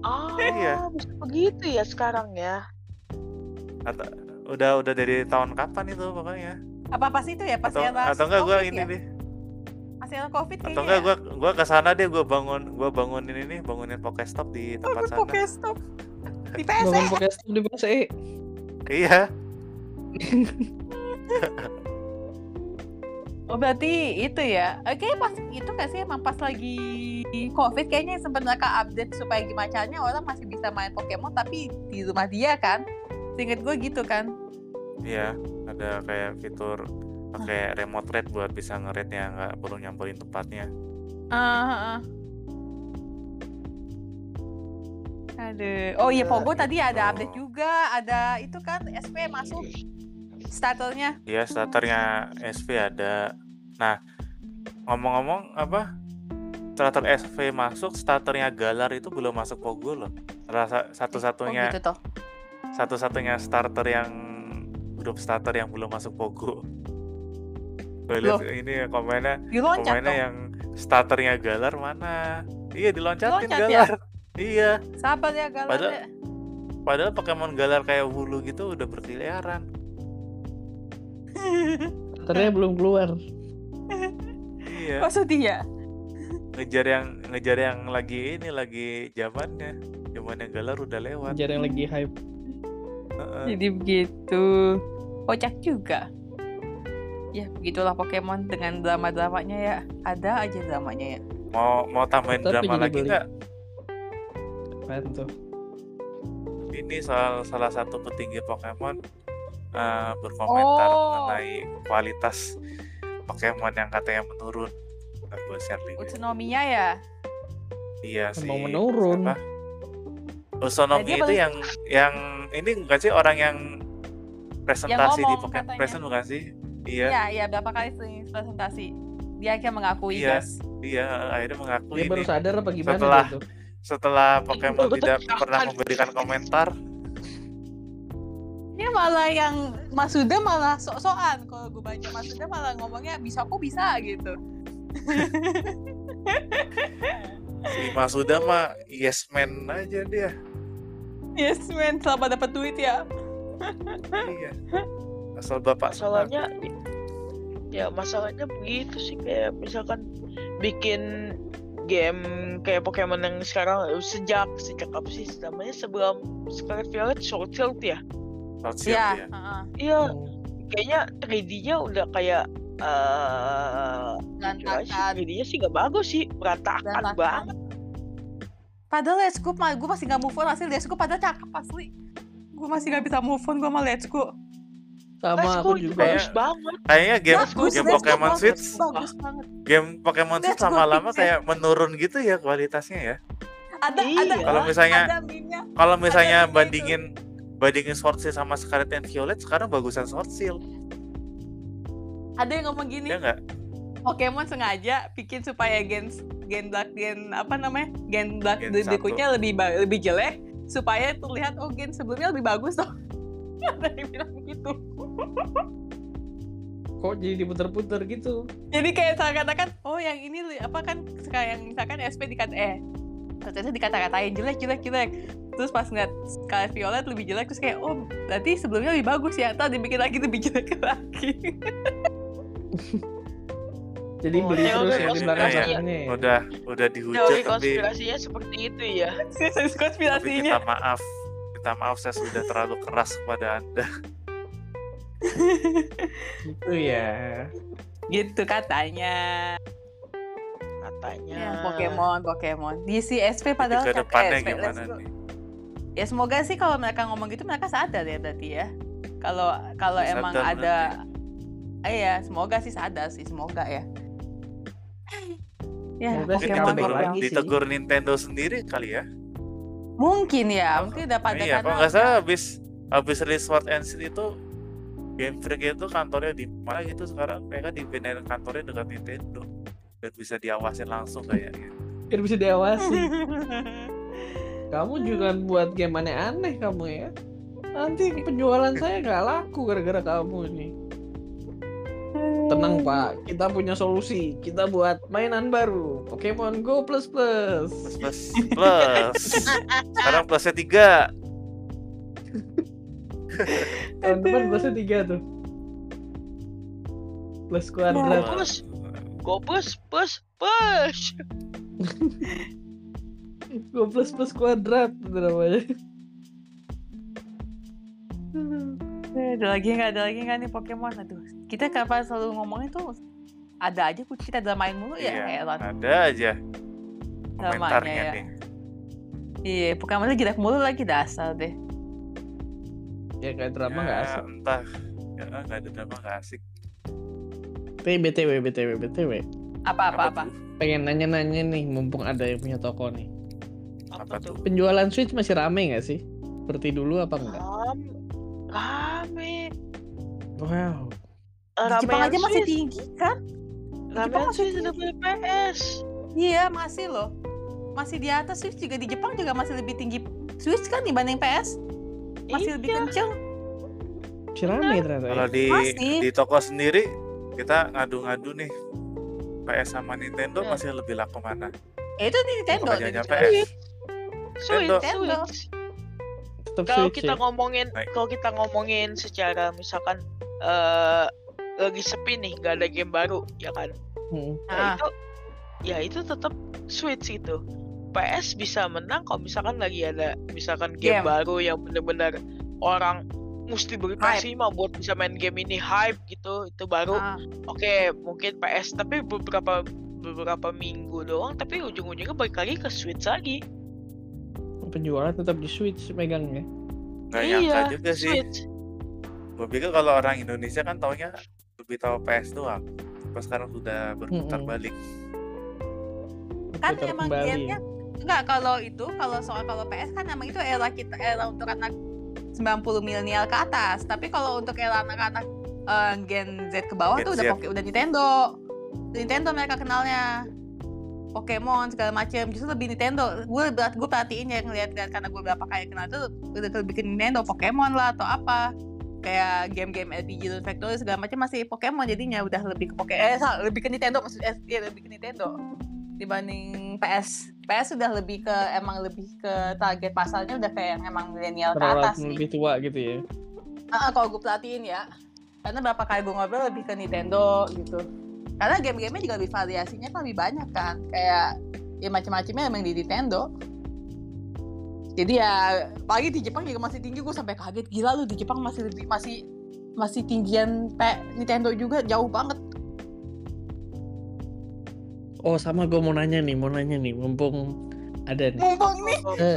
ah Iya. begitu ya sekarang ya Atau, udah udah dari tahun kapan itu pokoknya? Apa pas itu ya? Pas Atau atau enggak gua ini ya? deh. Pas era Covid Atau enggak ya? gua gua ke sana deh gua bangun gua bangunin ini bangunin Pokestop di tempat Bangun sana. Pokestop. Di PSE. Bangun Pokestop di PSE. Iya. Oh berarti itu ya? Oke pas itu gak sih emang pas lagi covid kayaknya sempat mereka update supaya gimana caranya orang masih bisa main Pokemon tapi di rumah dia kan? Seinget gue gitu kan? Iya, ada kayak fitur pakai remote rate buat bisa nge-rate ya nggak perlu nyamperin tempatnya. Ah, ah, ah. Aduh, oh iya Eh, Pogo tadi ada itu. update juga, ada itu kan SP masuk starternya. Iya, starternya SV ada. Nah, ngomong-ngomong apa? starter SV masuk, starternya Galar itu belum masuk Pogo loh. Rasa Oh satu-satunya gitu toh. satu-satunya starter yang grup starter yang belum masuk Pogo. Gue lihat ini komennya Diloncat komennya dong. yang starternya Galar mana? Iya diloncatin Diloncat ya? Galar. Iya, Sabar ya galar Padahal- ya. padahal Pokemon Galar kayak Hulu gitu udah berkeliaran. Ternyata belum keluar. Iya, sedih ya? ngejar yang ngejar yang lagi ini lagi zamannya. Zamannya Galar udah lewat. Jar yang lagi hype. Heeh. Jadi begitu. Kocak juga. Ya, begitulah Pokemon dengan drama-dramanya ya. Ada aja dramanya ya. Mau mau tambahin Tapi drama lagi nggak? Apaan tuh? Ini soal salah satu petinggi Pokemon eh, berkomentar Oh. mengenai kualitas Pokemon yang katanya menurun. Ntar gue share link. Utsunomiya ya. Iya sih. Emang menurun. siapa? Dia itu yang yang ini bukan sih orang yang presentasi di ngomong Pokemon katanya. Present bukan sih? Iya, Iya, iya berapa kali sering presentasi. Dia akhirnya mengakui, Iya. guys. iya akhirnya mengakui Dia baru sadar apa gimana Setelah- dia tuh? setelah Pokemon Baru tidak pernah memberikan komentar. Ini malah yang Masuda malah sok-sokan kalau gue baca Masuda malah ngomongnya bisa aku bisa gitu. Si Masuda mah yes man aja dia. Yes man, selama dapat duit ya. iya. Asal bapak masalahnya ya masalahnya begitu sih kayak misalkan bikin game kayak Pokemon yang sekarang sejak sejak apa sih namanya sebelum Scarlet Violet Sword Shield ya Sword Shield, Iya, ya. heeh. iya Oh. kayaknya 3D-nya udah kayak eh Berantakan. 3D-nya sih nggak bagus sih berantakan Berantakan. banget Padahal Let's Go, mah gue masih gak move on hasil Let's Go padahal cakep asli. Gue masih gak bisa move on gue sama Let's Go. Sama Let's aku Go juga. bagus banget Kayaknya game Bagus, game Let's Go Pokemon bagus, Switch, Bagus banget. game Pokemon Switch lama-lama kayak menurun gitu ya kualitasnya ya. Ada, Iya. ada, Kalau misalnya kalau misalnya itu. Bandingin Sword Shield sama Scarlet and Violet sekarang bagusan Sword Shield. Ada yang ngomong gini, Ya enggak? Pokemon sengaja bikin supaya gen gen black gen apa namanya gen black Gen berikutnya lebih lebih jelek supaya terlihat oh gen sebelumnya lebih bagus toh ada yang bilang gitu Kok jadi diputer-puter gitu? jadi kayak saya katakan oh yang ini apa kan kayak misalkan SP dikata eh ternyata dikata-katain jelek jelek jelek terus pas ngeliat Scarlet Violet lebih jelek terus kayak oh berarti sebelumnya lebih bagus ya atau dibikin lagi lebih jelek lagi Jadi Oh, beli teori terus yang di belakang ya. ya? Udah udah dihujat teori tapi konspirasinya seperti itu ya tapi konspirasinya kita maaf. Kita maaf saya sudah terlalu keras kepada Anda. Gitu ya. gitu katanya katanya Ya, Pokemon, Pokemon. Di si SP Jadi padahal ke depannya SP, gimana nih? Ya semoga sih kalau mereka ngomong gitu mereka sadar ya berarti ya. Kalau kalau Sadar emang berarti. ada eh ya, semoga sih sadar sih, semoga ya. Ya, Semoga Mungkin Pokemon ditegur, lagi Pokemon. sih. ditegur Nintendo sendiri kali ya. Mungkin ya, mungkin udah pada iya, karena kalau nggak salah habis habis rilis Sword and Shield itu Game Freak itu kantornya di mana gitu sekarang mereka dipindahin kantornya dekat Nintendo dan bisa diawasin langsung kayaknya. Biar bisa diawasi. kamu juga buat game aneh-aneh kamu ya. Nanti penjualan saya nggak laku gara-gara kamu ini. Tenang pak, kita punya solusi. Kita buat mainan baru, Pokemon Go plus plus. Plus plus plus. Sekarang plusnya tiga. Tahun depan plusnya tiga tuh. Plus kuadrat. Wah, Plus. Go plus plus plus Go plus plus kuadrat itu namanya. Eh, ada lagi nggak ada lagi nggak nih Pokemon aduh kita kapan selalu ngomongin tuh ada aja kita dramain mulu ya Iya, heran ada aja komentarnya ya. nih. iya Pokemon tuh jinak mulu lagi dasar deh Ya kayak drama nggak Ya, asik. Entah, ya nggak ada drama nggak asik. Tapi BTW BTW BTW. apa apa apa? Pengen nanya-nanya nih, mumpung ada yang punya toko nih. Apa tuh? Penjualan Switch masih rame nggak sih? Seperti dulu apa enggak? Ram rame Wow. di Jepang Ramean aja masih Swiss. tinggi kan Jepang ramean masih Swiss udah tinggi. beli PS Iya masih loh. Masih di atas Switch juga di Jepang juga masih lebih tinggi Switch kan dibanding PS. Masih lebih Iya. kenceng. Masih rame ternyata ya. Kalau di Masih. di toko sendiri kita ngadu-ngadu nih PS sama Nintendo Hmm. masih lebih laku mana? Ya, itu Nintendo. Bukan hanya. PS. Switch, Nintendo. Kalau kita ya. ngomongin, kalau kita ngomongin secara misalkan eh lagi sepi nih, nggak ada game baru, ya kan? Hmm. Ya Ah. itu, ya itu tetap Switch gitu. PS bisa menang kalau misalkan lagi ada misalkan game, Game. baru yang bener-bener orang mesti berkasih mah buat bisa main game ini hype gitu itu baru Ah. oke mungkin PS tapi beberapa beberapa minggu doang tapi ujung-ujungnya balik lagi ke Switch lagi Penjualan tetap di Switch megangnya. Gak nyangka iya juga sih. Switch Gue pikir kalau orang Indonesia kan taunya lebih tahu PS doang. Pas sekarang sudah berputar Mm-mm. balik. kan emang gamenya enggak kalau itu kalau soal kalau PS kan emang itu era kita era untuk anak 90 milenial ke atas. Tapi kalau untuk anak-anak eh, Gen Z ke bawah Gen tuh udah Z. Poke- udah Nintendo. Udah Nintendo mereka kenalnya. Pokemon segala macam justru lebih Nintendo. Gue berat gue perhatiin ya ngeliat lihat karena gue berapa kali kenal tuh udah lebih ke Nintendo Pokemon lah atau apa. Kayak game-game RPG dan Factory segala macam masih Pokemon jadinya. Udah lebih ke Pokemon eh salah, lebih ke Nintendo maksudnya. Ya lebih ke Nintendo dibanding PS. PS sudah lebih ke emang lebih ke target pasarnya udah kayak yang emang milenial ke atas lebih tua gitu ya. Ah, kalau gue perhatiin ya, karena berapa kali gue ngobrol lebih ke Nintendo gitu. Karena game-gamenya juga lebih variasinya kan lebih banyak kan, kayak ya macam-macamnya emang di Nintendo. Jadi ya, pagi di Jepang juga masih tinggi gue sampai kaget gila lu di Jepang masih lebih masih masih tinggian P Nintendo juga jauh banget. Oh sama gue mau nanya nih, mau nanya nih, mumpung ada nih. Mumpung nih Eh,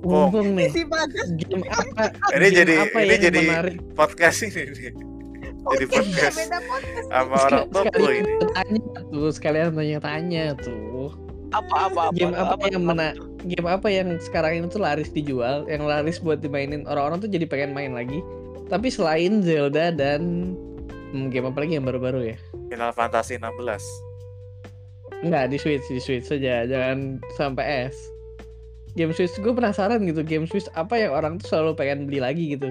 mumpung nih. si bagus. Game apa? Ini game jadi- apa ini yang jadi- menarik? Podcast ini nih. Jadi podcast beda podcast. sama orang tua ini. Tanya tuh sekalian tanya-tanya tuh. apa apa apa Game apa yang tuh, mena- tuh? Game apa yang sekarang ini tuh laris dijual, yang laris buat dimainin orang-orang tuh jadi pengen main lagi. Tapi selain Zelda dan hmm, game apa lagi yang baru-baru ya? Final Fantasy 16. Enggak di Switch, di Switch saja, jangan sampai S. Game Switch gue penasaran gitu, game Switch apa yang orang tuh selalu pengen beli lagi gitu.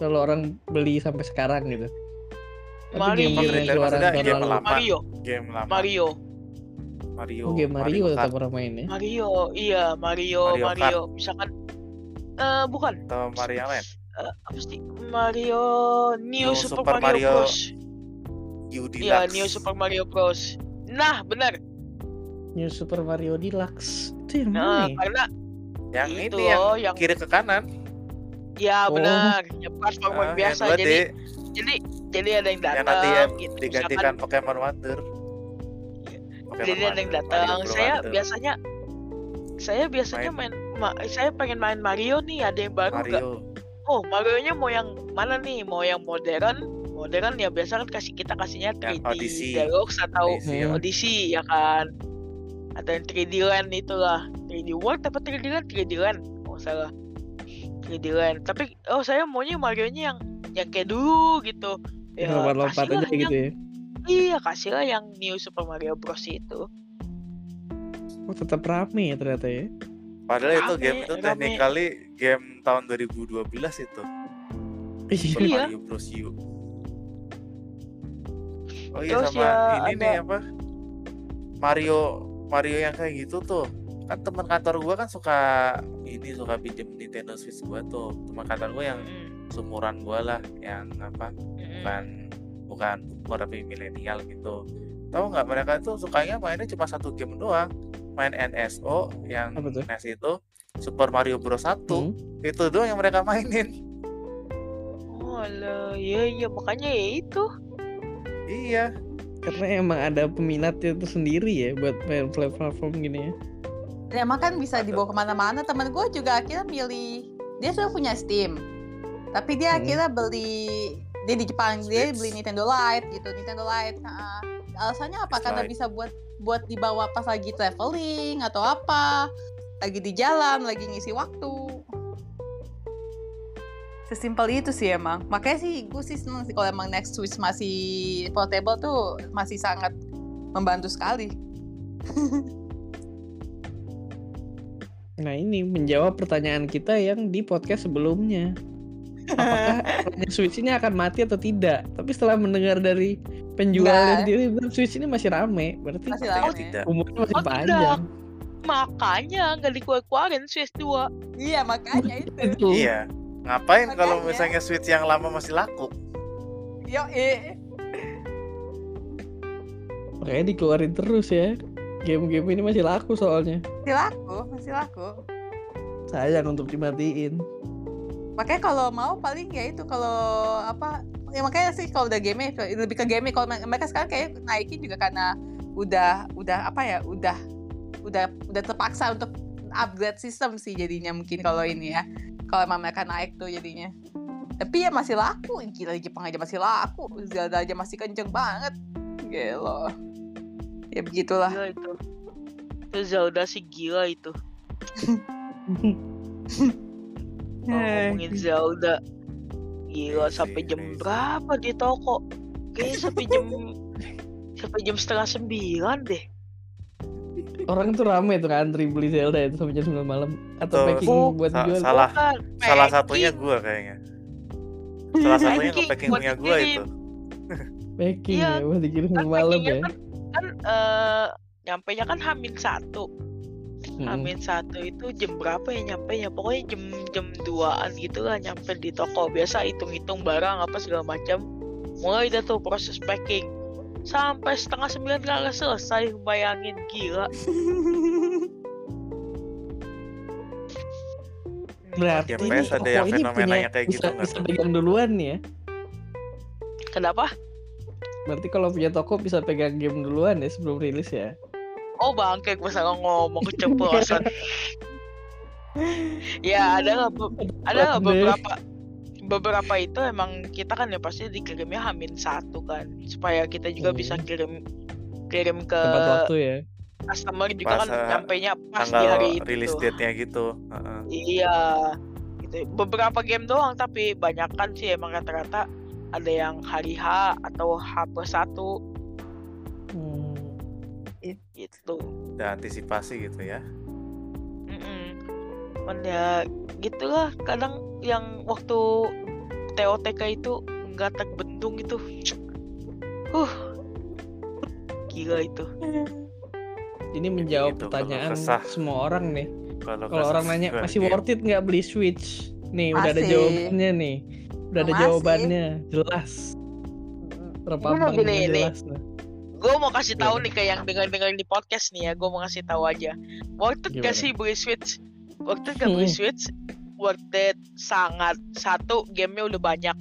Selalu orang beli sampai sekarang gitu. Tapi Mario. game-game yang keluaran game tahun lalu. lama. Mario Game lama. Mario Mario. Oh, game Mario, tetap Kart orang main ya. Mario iya Mario Mario Mario, misalkan eh bukan atau Mario yang lain. eh, apa sih Mario New New Super, Super Mario, Mario Bros iya. New Super Mario Bros nah benar New Super Mario Deluxe. Itu yang nah mana ya? karena Yang itu ini yang loh yang kiri ke kanan. ya Oh. benar yang platformer Ah, yang biasa 2D, jadi jadi jadi ada yang yang datang nanti ya gitu digantikan Pokemon Wonder. Misalkan, jadi ada yang datang saya Wonder. biasanya saya biasanya main, ma- saya pengen main Mario nih ada yang baru Mario. oh Mario-nya mau yang mana nih mau yang modern modern ya biasa kan kasih kita kasihnya 3D Yang Odyssey. Deluxe atau Odyssey, Hmm. Odyssey ya kan atau yang 3D Land itulah 3D World apa 3D Land 3D Land oh salah 3D Land tapi oh saya maunya Mario-nya yang yang kayak dulu gitu ya Lompat-lompat aja gitu yang- ya. iya kasihlah yang New Super Mario Bros itu Oh, tetap rame ya ternyata ya. Padahal itu Rame, game itu technically game tahun 2012 itu. Super Iya. Mario Bros. U. Oh iya Terus sama ya ini ada- nih apa? Mario Mario yang kayak gitu tuh. Kan teman kantor gua kan suka ini suka pinjem Nintendo Switch gua tuh. Teman kantor gua yang Mm, sumuran gua lah, yang apa? mm, Bukan bukan umur tapi milenial gitu. Tahu nggak mereka tuh sukanya mainnya cuma satu game doang. Main NSO yang? NES itu Super Mario Bros 1 Hmm. itu doang yang mereka mainin. Oh iya iya makanya ya itu. Iya. Karena emang ada peminatnya itu sendiri ya buat main platform gini ya. Ya emang kan bisa dibawa ke mana-mana. Temen gue juga akhirnya milih dia sudah punya Steam, tapi dia Hmm. akhirnya beli dia di Jepang dia Switch. beli Nintendo Lite gitu, Nintendo Lite. Nah, alasannya apa? Karena Lite. bisa buat buat dibawa pas lagi traveling atau apa, lagi di jalan, lagi ngisi waktu. Sesimpel itu sih emang. Makanya sih gue sih seneng sih kalau emang next Switch masih portable tuh masih sangat membantu sekali. Nah ini menjawab pertanyaan kita yang di podcast sebelumnya. Apakah Switch ini akan mati atau tidak? Tapi setelah mendengar dari penjualnya Nggak. sendiri, Switch ini masih rame. Berarti Masih Artinya lama. tidak. umurnya masih Oh, tidak. panjang. Makanya nggak dikeluarin Switch 2. Iya makanya itu. Itu. Iya. Ngapain kalau misalnya Switch yang lama masih laku? Yo eh. Makanya dikeluarin terus ya. Game-game ini masih laku soalnya. Masih laku, masih laku. Sayang untuk dimatiin. Makanya kalau mau paling ya itu kalau apa ya makanya sih kalau udah game lebih ke game kalau me- mereka sekarang kayak naikin juga karena udah udah apa ya udah udah udah terpaksa untuk upgrade sistem sih jadinya mungkin kalau ini ya kalau emang mereka naik tuh jadinya tapi ya masih laku gila di Jepang aja masih laku Zelda aja masih kenceng banget gelo ya begitulah Gila itu. Itu Zelda sih gila itu. Eh, ngomongin Zelda. Gila sampai jam berapa di toko? Kayaknya sampai jam sampai jam setengah sembilan deh. Orang tuh rame tuh ngantri beli Zelda itu sampai jam 9 malam atau Tuh, packing Oh, buat sa- dijual. salah Bukan, salah packing. satunya gua kayaknya. Salah satunya Packing nge-packing buat punya gua dikirim. itu. Packing Iya, ya, buat dikirim Kan malam ya. kan kan eh nyampe nya kan Hamin satu. Mm-mm. Hamin satu itu jam berapa ya nyampe nya pokoknya jam jam duaan gitu lah nyampe di toko biasa hitung-hitung barang apa segala macam mulai dah tuh proses packing sampai setengah sembilan kagak selesai bayangin gila. Berarti ini ada yang ini fenomenanya punya- kayak gitu bisa, bisa pegang duluan ya. kenapa? Berarti kalau punya toko bisa pegang game duluan ya sebelum rilis ya. oh bangke gue salah ngomong keceplosan. Ya ada ada beberapa beberapa itu emang kita kan ya pasti dikirimnya Hamin satu kan supaya kita juga Hmm. bisa kirim kirim ke waktu ya. customer juga kan Pas, eh, nyampe nya pas di hari Tanggal itu release date-nya gitu. Heeh. Iya, gitu. Beberapa game doang tapi banyak kan sih emang rata-rata ada yang hari H atau H plus satu Hmm. gitu. Udah antisipasi gitu ya. Cuman ya gitulah kadang yang waktu TOTK itu nggak terbendung itu. Huh. Gila itu. Ini menjawab Gitu, pertanyaan kesah. semua orang nih. Kalau Kalau orang nanya masih game. worth it nggak beli Switch? Nih udah ada Masih. jawabannya nih. Udah ada Masih. jawabannya, jelas. Terpampang nih. jelas. Nah. Gue mau kasih tahu nih ke yang dengar-dengar di podcast nih ya, gue mau kasih tahu aja. Worth it gak sih beli Switch? Worth it gak beli Hmm. Switch? Worth it sangat. Satu, gamenya udah banyak.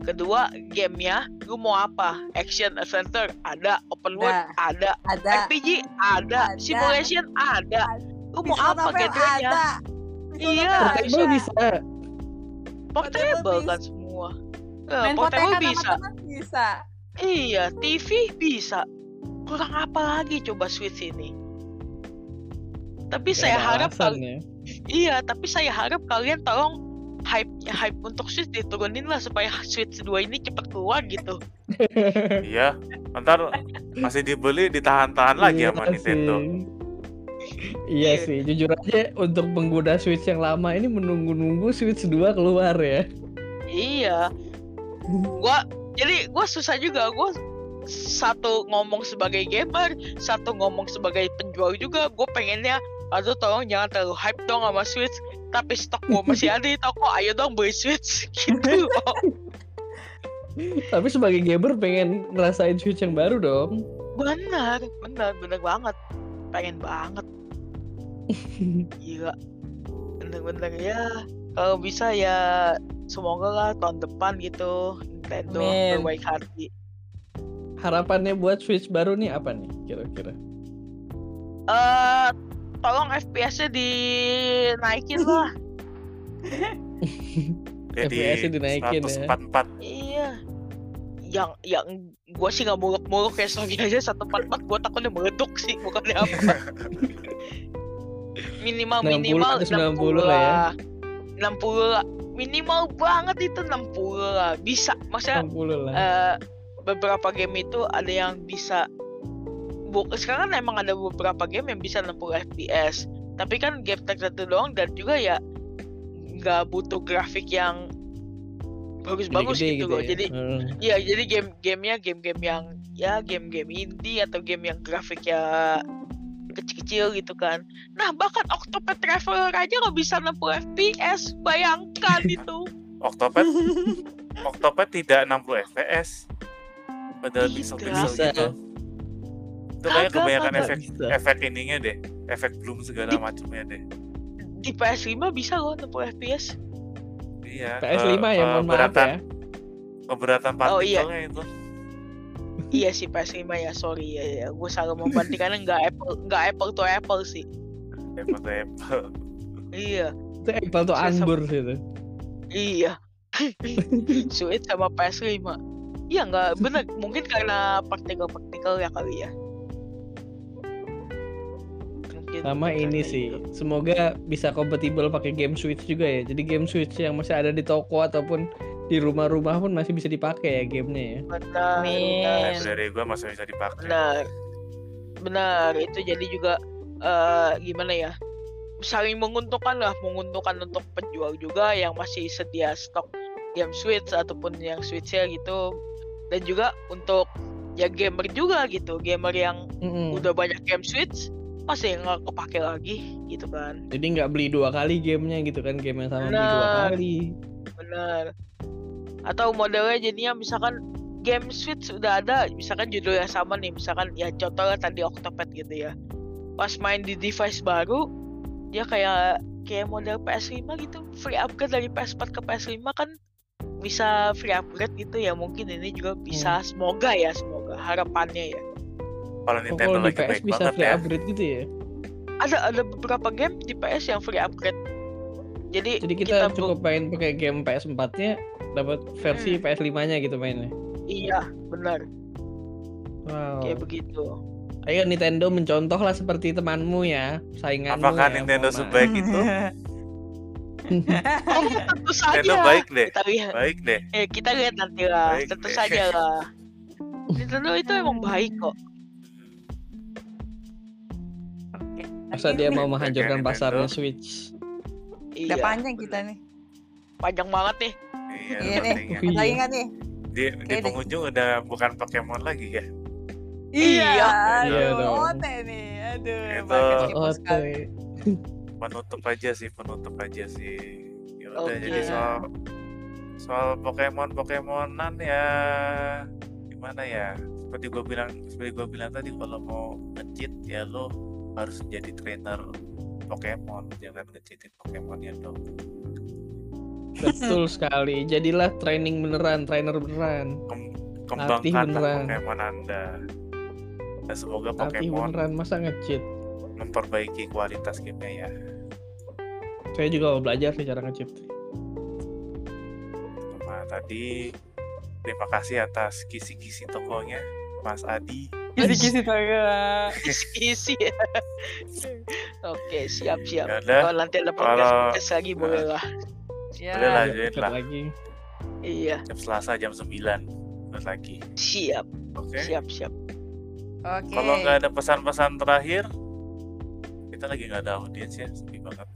Kedua, gamenya lu mau apa? Action, adventure, ada. Open world, Ada. ada. ada RPG, ada. Ada. Simulation, ada. Lu mau Visual apa genrenya? ada Visual Iya, Portable ada. bisa. Portable kan semua. Eh, main portable bisa. bisa Iya, TV bisa. Kurang apa lagi coba Switch ini? Tapi Nggak saya harap alasan ya. iya, tapi saya harap kalian tolong hype hype untuk Switch diturunin lah supaya Switch 2 ini cepat keluar gitu. Iya. Ntar masih dibeli ditahan-tahan lagi Iya sama Nintendo. sih. Iya sih, jujur aja untuk pengguna Switch yang lama ini menunggu-nunggu Switch 2 keluar ya. Iya. Gua jadi gua susah juga gua satu ngomong sebagai gamer, satu ngomong sebagai penjual juga. Gue pengennya, aduh tolong jangan terlalu hype dong sama Switch. Tapi stok gua masih ada di toko, ayo dong beli Switch gitu. Tapi sebagai gamer pengen ngerasain Switch yang baru dong. benar, benar, benar banget. Pengen banget. Gila. Bener-bener ya. Kalau bisa ya semoga lah tahun depan gitu Nintendo berbaik hati. Harapannya buat Switch baru nih apa nih kira-kira? Eh, tolong FPS-nya dinaikin lah. Jadi FPS-nya dinaikin ya. 144 iya. Yang yang gue sih nggak muluk-muluk kayak Sony aja satu empat empat gue takutnya meleduk sih bukannya apa. minimal 60 minimal atau 60 90 lah ya. lah. 60 lah. Minimal banget itu 60 lah. Bisa. Maksudnya 60 lah. eh, beberapa game itu ada yang bisa bu- sekarang kan emang ada beberapa game yang bisa 60 fps tapi kan game tertentu doang dan juga ya nggak butuh grafik yang bagus-bagus gitu, loh. ya. jadi Heeh. ya jadi game-gamenya game-game yang ya game-game indie atau game yang grafiknya kecil-kecil gitu kan. Nah bahkan Octopath Traveler aja nggak bisa 60 fps bayangkan itu. Octopath? Octopath tidak 60 fps padahal Bisa. gitu itu kayak kebanyakan kagak efek bisa. efek ininya deh efek bloom segala Di- macamnya deh di PS5 bisa loh 60 fps iya PS5 ke- ya mohon maaf keberatan ya. keberatan Oh, iya. partikelnya itu iya sih PS5 ya sorry ya, ya. gue salah membandingkannya nggak Apple nggak Apple to Apple sih Apple to Apple iya Itu Apple tuh Saya anggur sih itu. Iya. Sweet sama PS5. Iya nggak bener. Mungkin karena partikel-partikel ya kali ya. Mungkin Sama karena ini sih. itu. Semoga bisa kompatibel pakai game Switch juga ya. Jadi game Switch yang masih ada di toko ataupun di rumah-rumah pun masih bisa dipakai ya gamenya ya. Benar. Benar. dari gua masih bisa dipakai Benar. Benar. Itu jadi juga eh gimana ya? Saling menguntungkan lah, menguntungkan untuk penjual juga yang masih sedia stok game Switch ataupun yang Switch-nya gitu. Dan juga untuk ya gamer juga gitu, gamer yang Mm-mm. udah banyak game Switch masih nggak kepake lagi gitu kan. Jadi nggak beli dua kali gamenya gitu kan game yang sama beli dua kali. bener atau modelnya jadinya misalkan game Switch udah ada misalkan judul yang sama nih misalkan ya contohnya tadi Octopath gitu ya. Pas main di device baru dia kayak kayak model PS5 gitu. Free upgrade dari PS4 ke PS5 kan bisa free upgrade gitu ya mungkin ini juga bisa. Semoga ya semoga. Harapannya ya kalau Oh, Nintendo kalau di lagi PS baik bisa banget free ya upgrade gitu ya. ada ada beberapa game di PS yang free upgrade jadi, Jadi kita, bu- cukup main pakai game PS4-nya dapat versi Hmm. PS5-nya gitu mainnya. iya benar Wow. kayak begitu Ayo Nintendo mencontoh lah seperti temanmu ya, sainganmu. apakah ya, Nintendo sebaik itu oh tentu saja Nintendo baik deh kita lihat baik deh eh kita lihat nanti lah Baik tentu deh. saja lah Nintendo itu emang baik kok Masa Tapi dia ini mau menghancurkan Nintendo. pasarnya Switch? iya Udah panjang kita nih. panjang banget nih iya, Iya nih. Iya. Lagi nggak nih? di, di Oke deh. pengunjung udah bukan Pokemon lagi ya Iya. Iya aduh, dong. Ote nih, aduh. Itu- sekali. penutup aja sih penutup aja sih ya udah jadi soal soal Pokemon Pokemonan ya gimana ya seperti gue bilang seperti gue bilang tadi kalau mau nge-cheat ya lo harus jadi trainer Pokemon jangan nge-cheatin Pokemonnya dong Betul sekali. Jadilah training beneran, trainer beneran. Kem- Latih kembangkan beneran. Pokemon anda dan semoga Tapi Pokemon beneran masa nge-cheat. memperbaiki kualitas gamenya ya Saya juga mau belajar sih cara nge-cheat. Nah, tadi terima kasih atas kisi-kisi tokonya Mas Adi Kisi-kisi tangga. isi oke siap siap Ya kalau nanti ada podcast podcast lagi boleh lah Ya. Boleh lah. Ikut lah. lagi. iya jam Selasa jam 9 buat lagi siap oke siap siap Oke. kalau nggak ada pesan-pesan terakhir kita lagi nggak ada audiens ya sepi banget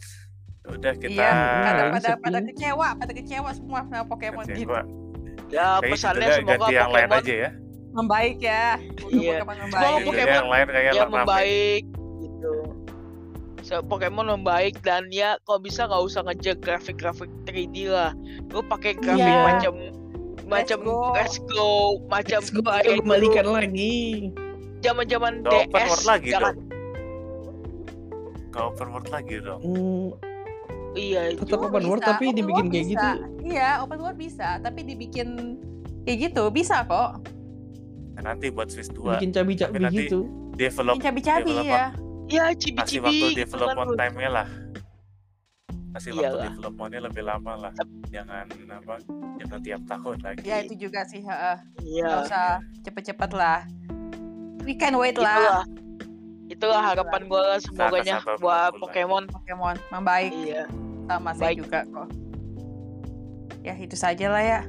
Ya udah kita Iya, pada pada kecewa, pada kecewa semua sama Pokemon Oke, gitu. ya pesannya semoga ganti yang lain Pokemon aja ya Membaik ya. Iya. Pokemon Semoga membaik. Judulnya Pokemon yang lain kayak ya rame. membaik gitu so, Pokemon membaik dan ya kalau bisa nggak usah ngejar grafik-grafik 3D lah gue pakai grafik Iya. macam macam go. let's go macam Let's go, ayo kembalikan lagi. zaman zaman Nggak open DS world lagi jangan dong nggak open world lagi dong Hmm, iya tetap open world bisa, tapi open dibikin world kayak bisa. gitu. Iya, open world bisa, tapi dibikin kayak gitu bisa kok. Nah, nanti buat Switch 2 Bikin cabi-cabi Tapi nanti gitu. develop Bikin cabi-cabi ya. ya kasih cibi-cibi waktu gitu kan, development time-nya lah kasih waktu Iyalah. developmentnya lebih lama lah jangan apa jangan tiap tahun lagi Ya itu juga sih, heeh. iya Nggak usah cepet-cepet lah. We can wait lah. itulah itulah harapan gue lah semoganya buat. Pokemon Pokemon membaik iya sama saya Baik. juga kok. Ya itu saja lah ya.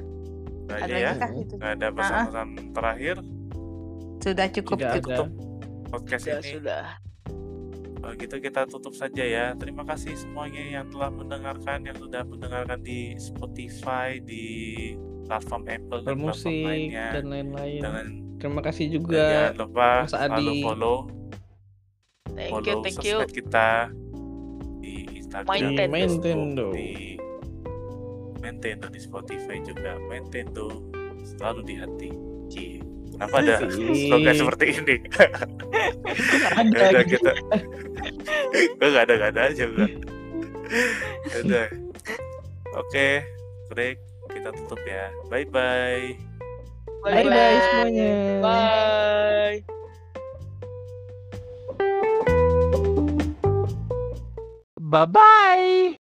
Ada ya lagi kah itu? ada pesan-pesan terakhir Sudah cukup Tidak cukup. ada. podcast Sudah, ini. sudah. Kalau gitu kita tutup saja ya. Terima kasih semuanya yang telah mendengarkan, yang sudah mendengarkan di Spotify, di platform Apple dan platform lainnya. dan lain-lain. Dengan Terima kasih juga jangan lupa Mas selalu Adi. follow Thank follow you, thank you. kita di Instagram, di Nintendo. Nintendo. di Nintendo di Spotify juga Nintendo selalu di hati. Cie. Kenapa ada slogan seperti ini? Ada Ya udah gitu. kita gue gak ada gak ada aja gue udah oke break kita tutup ya bye bye Bye bye semuanya. Bye. Bye bye.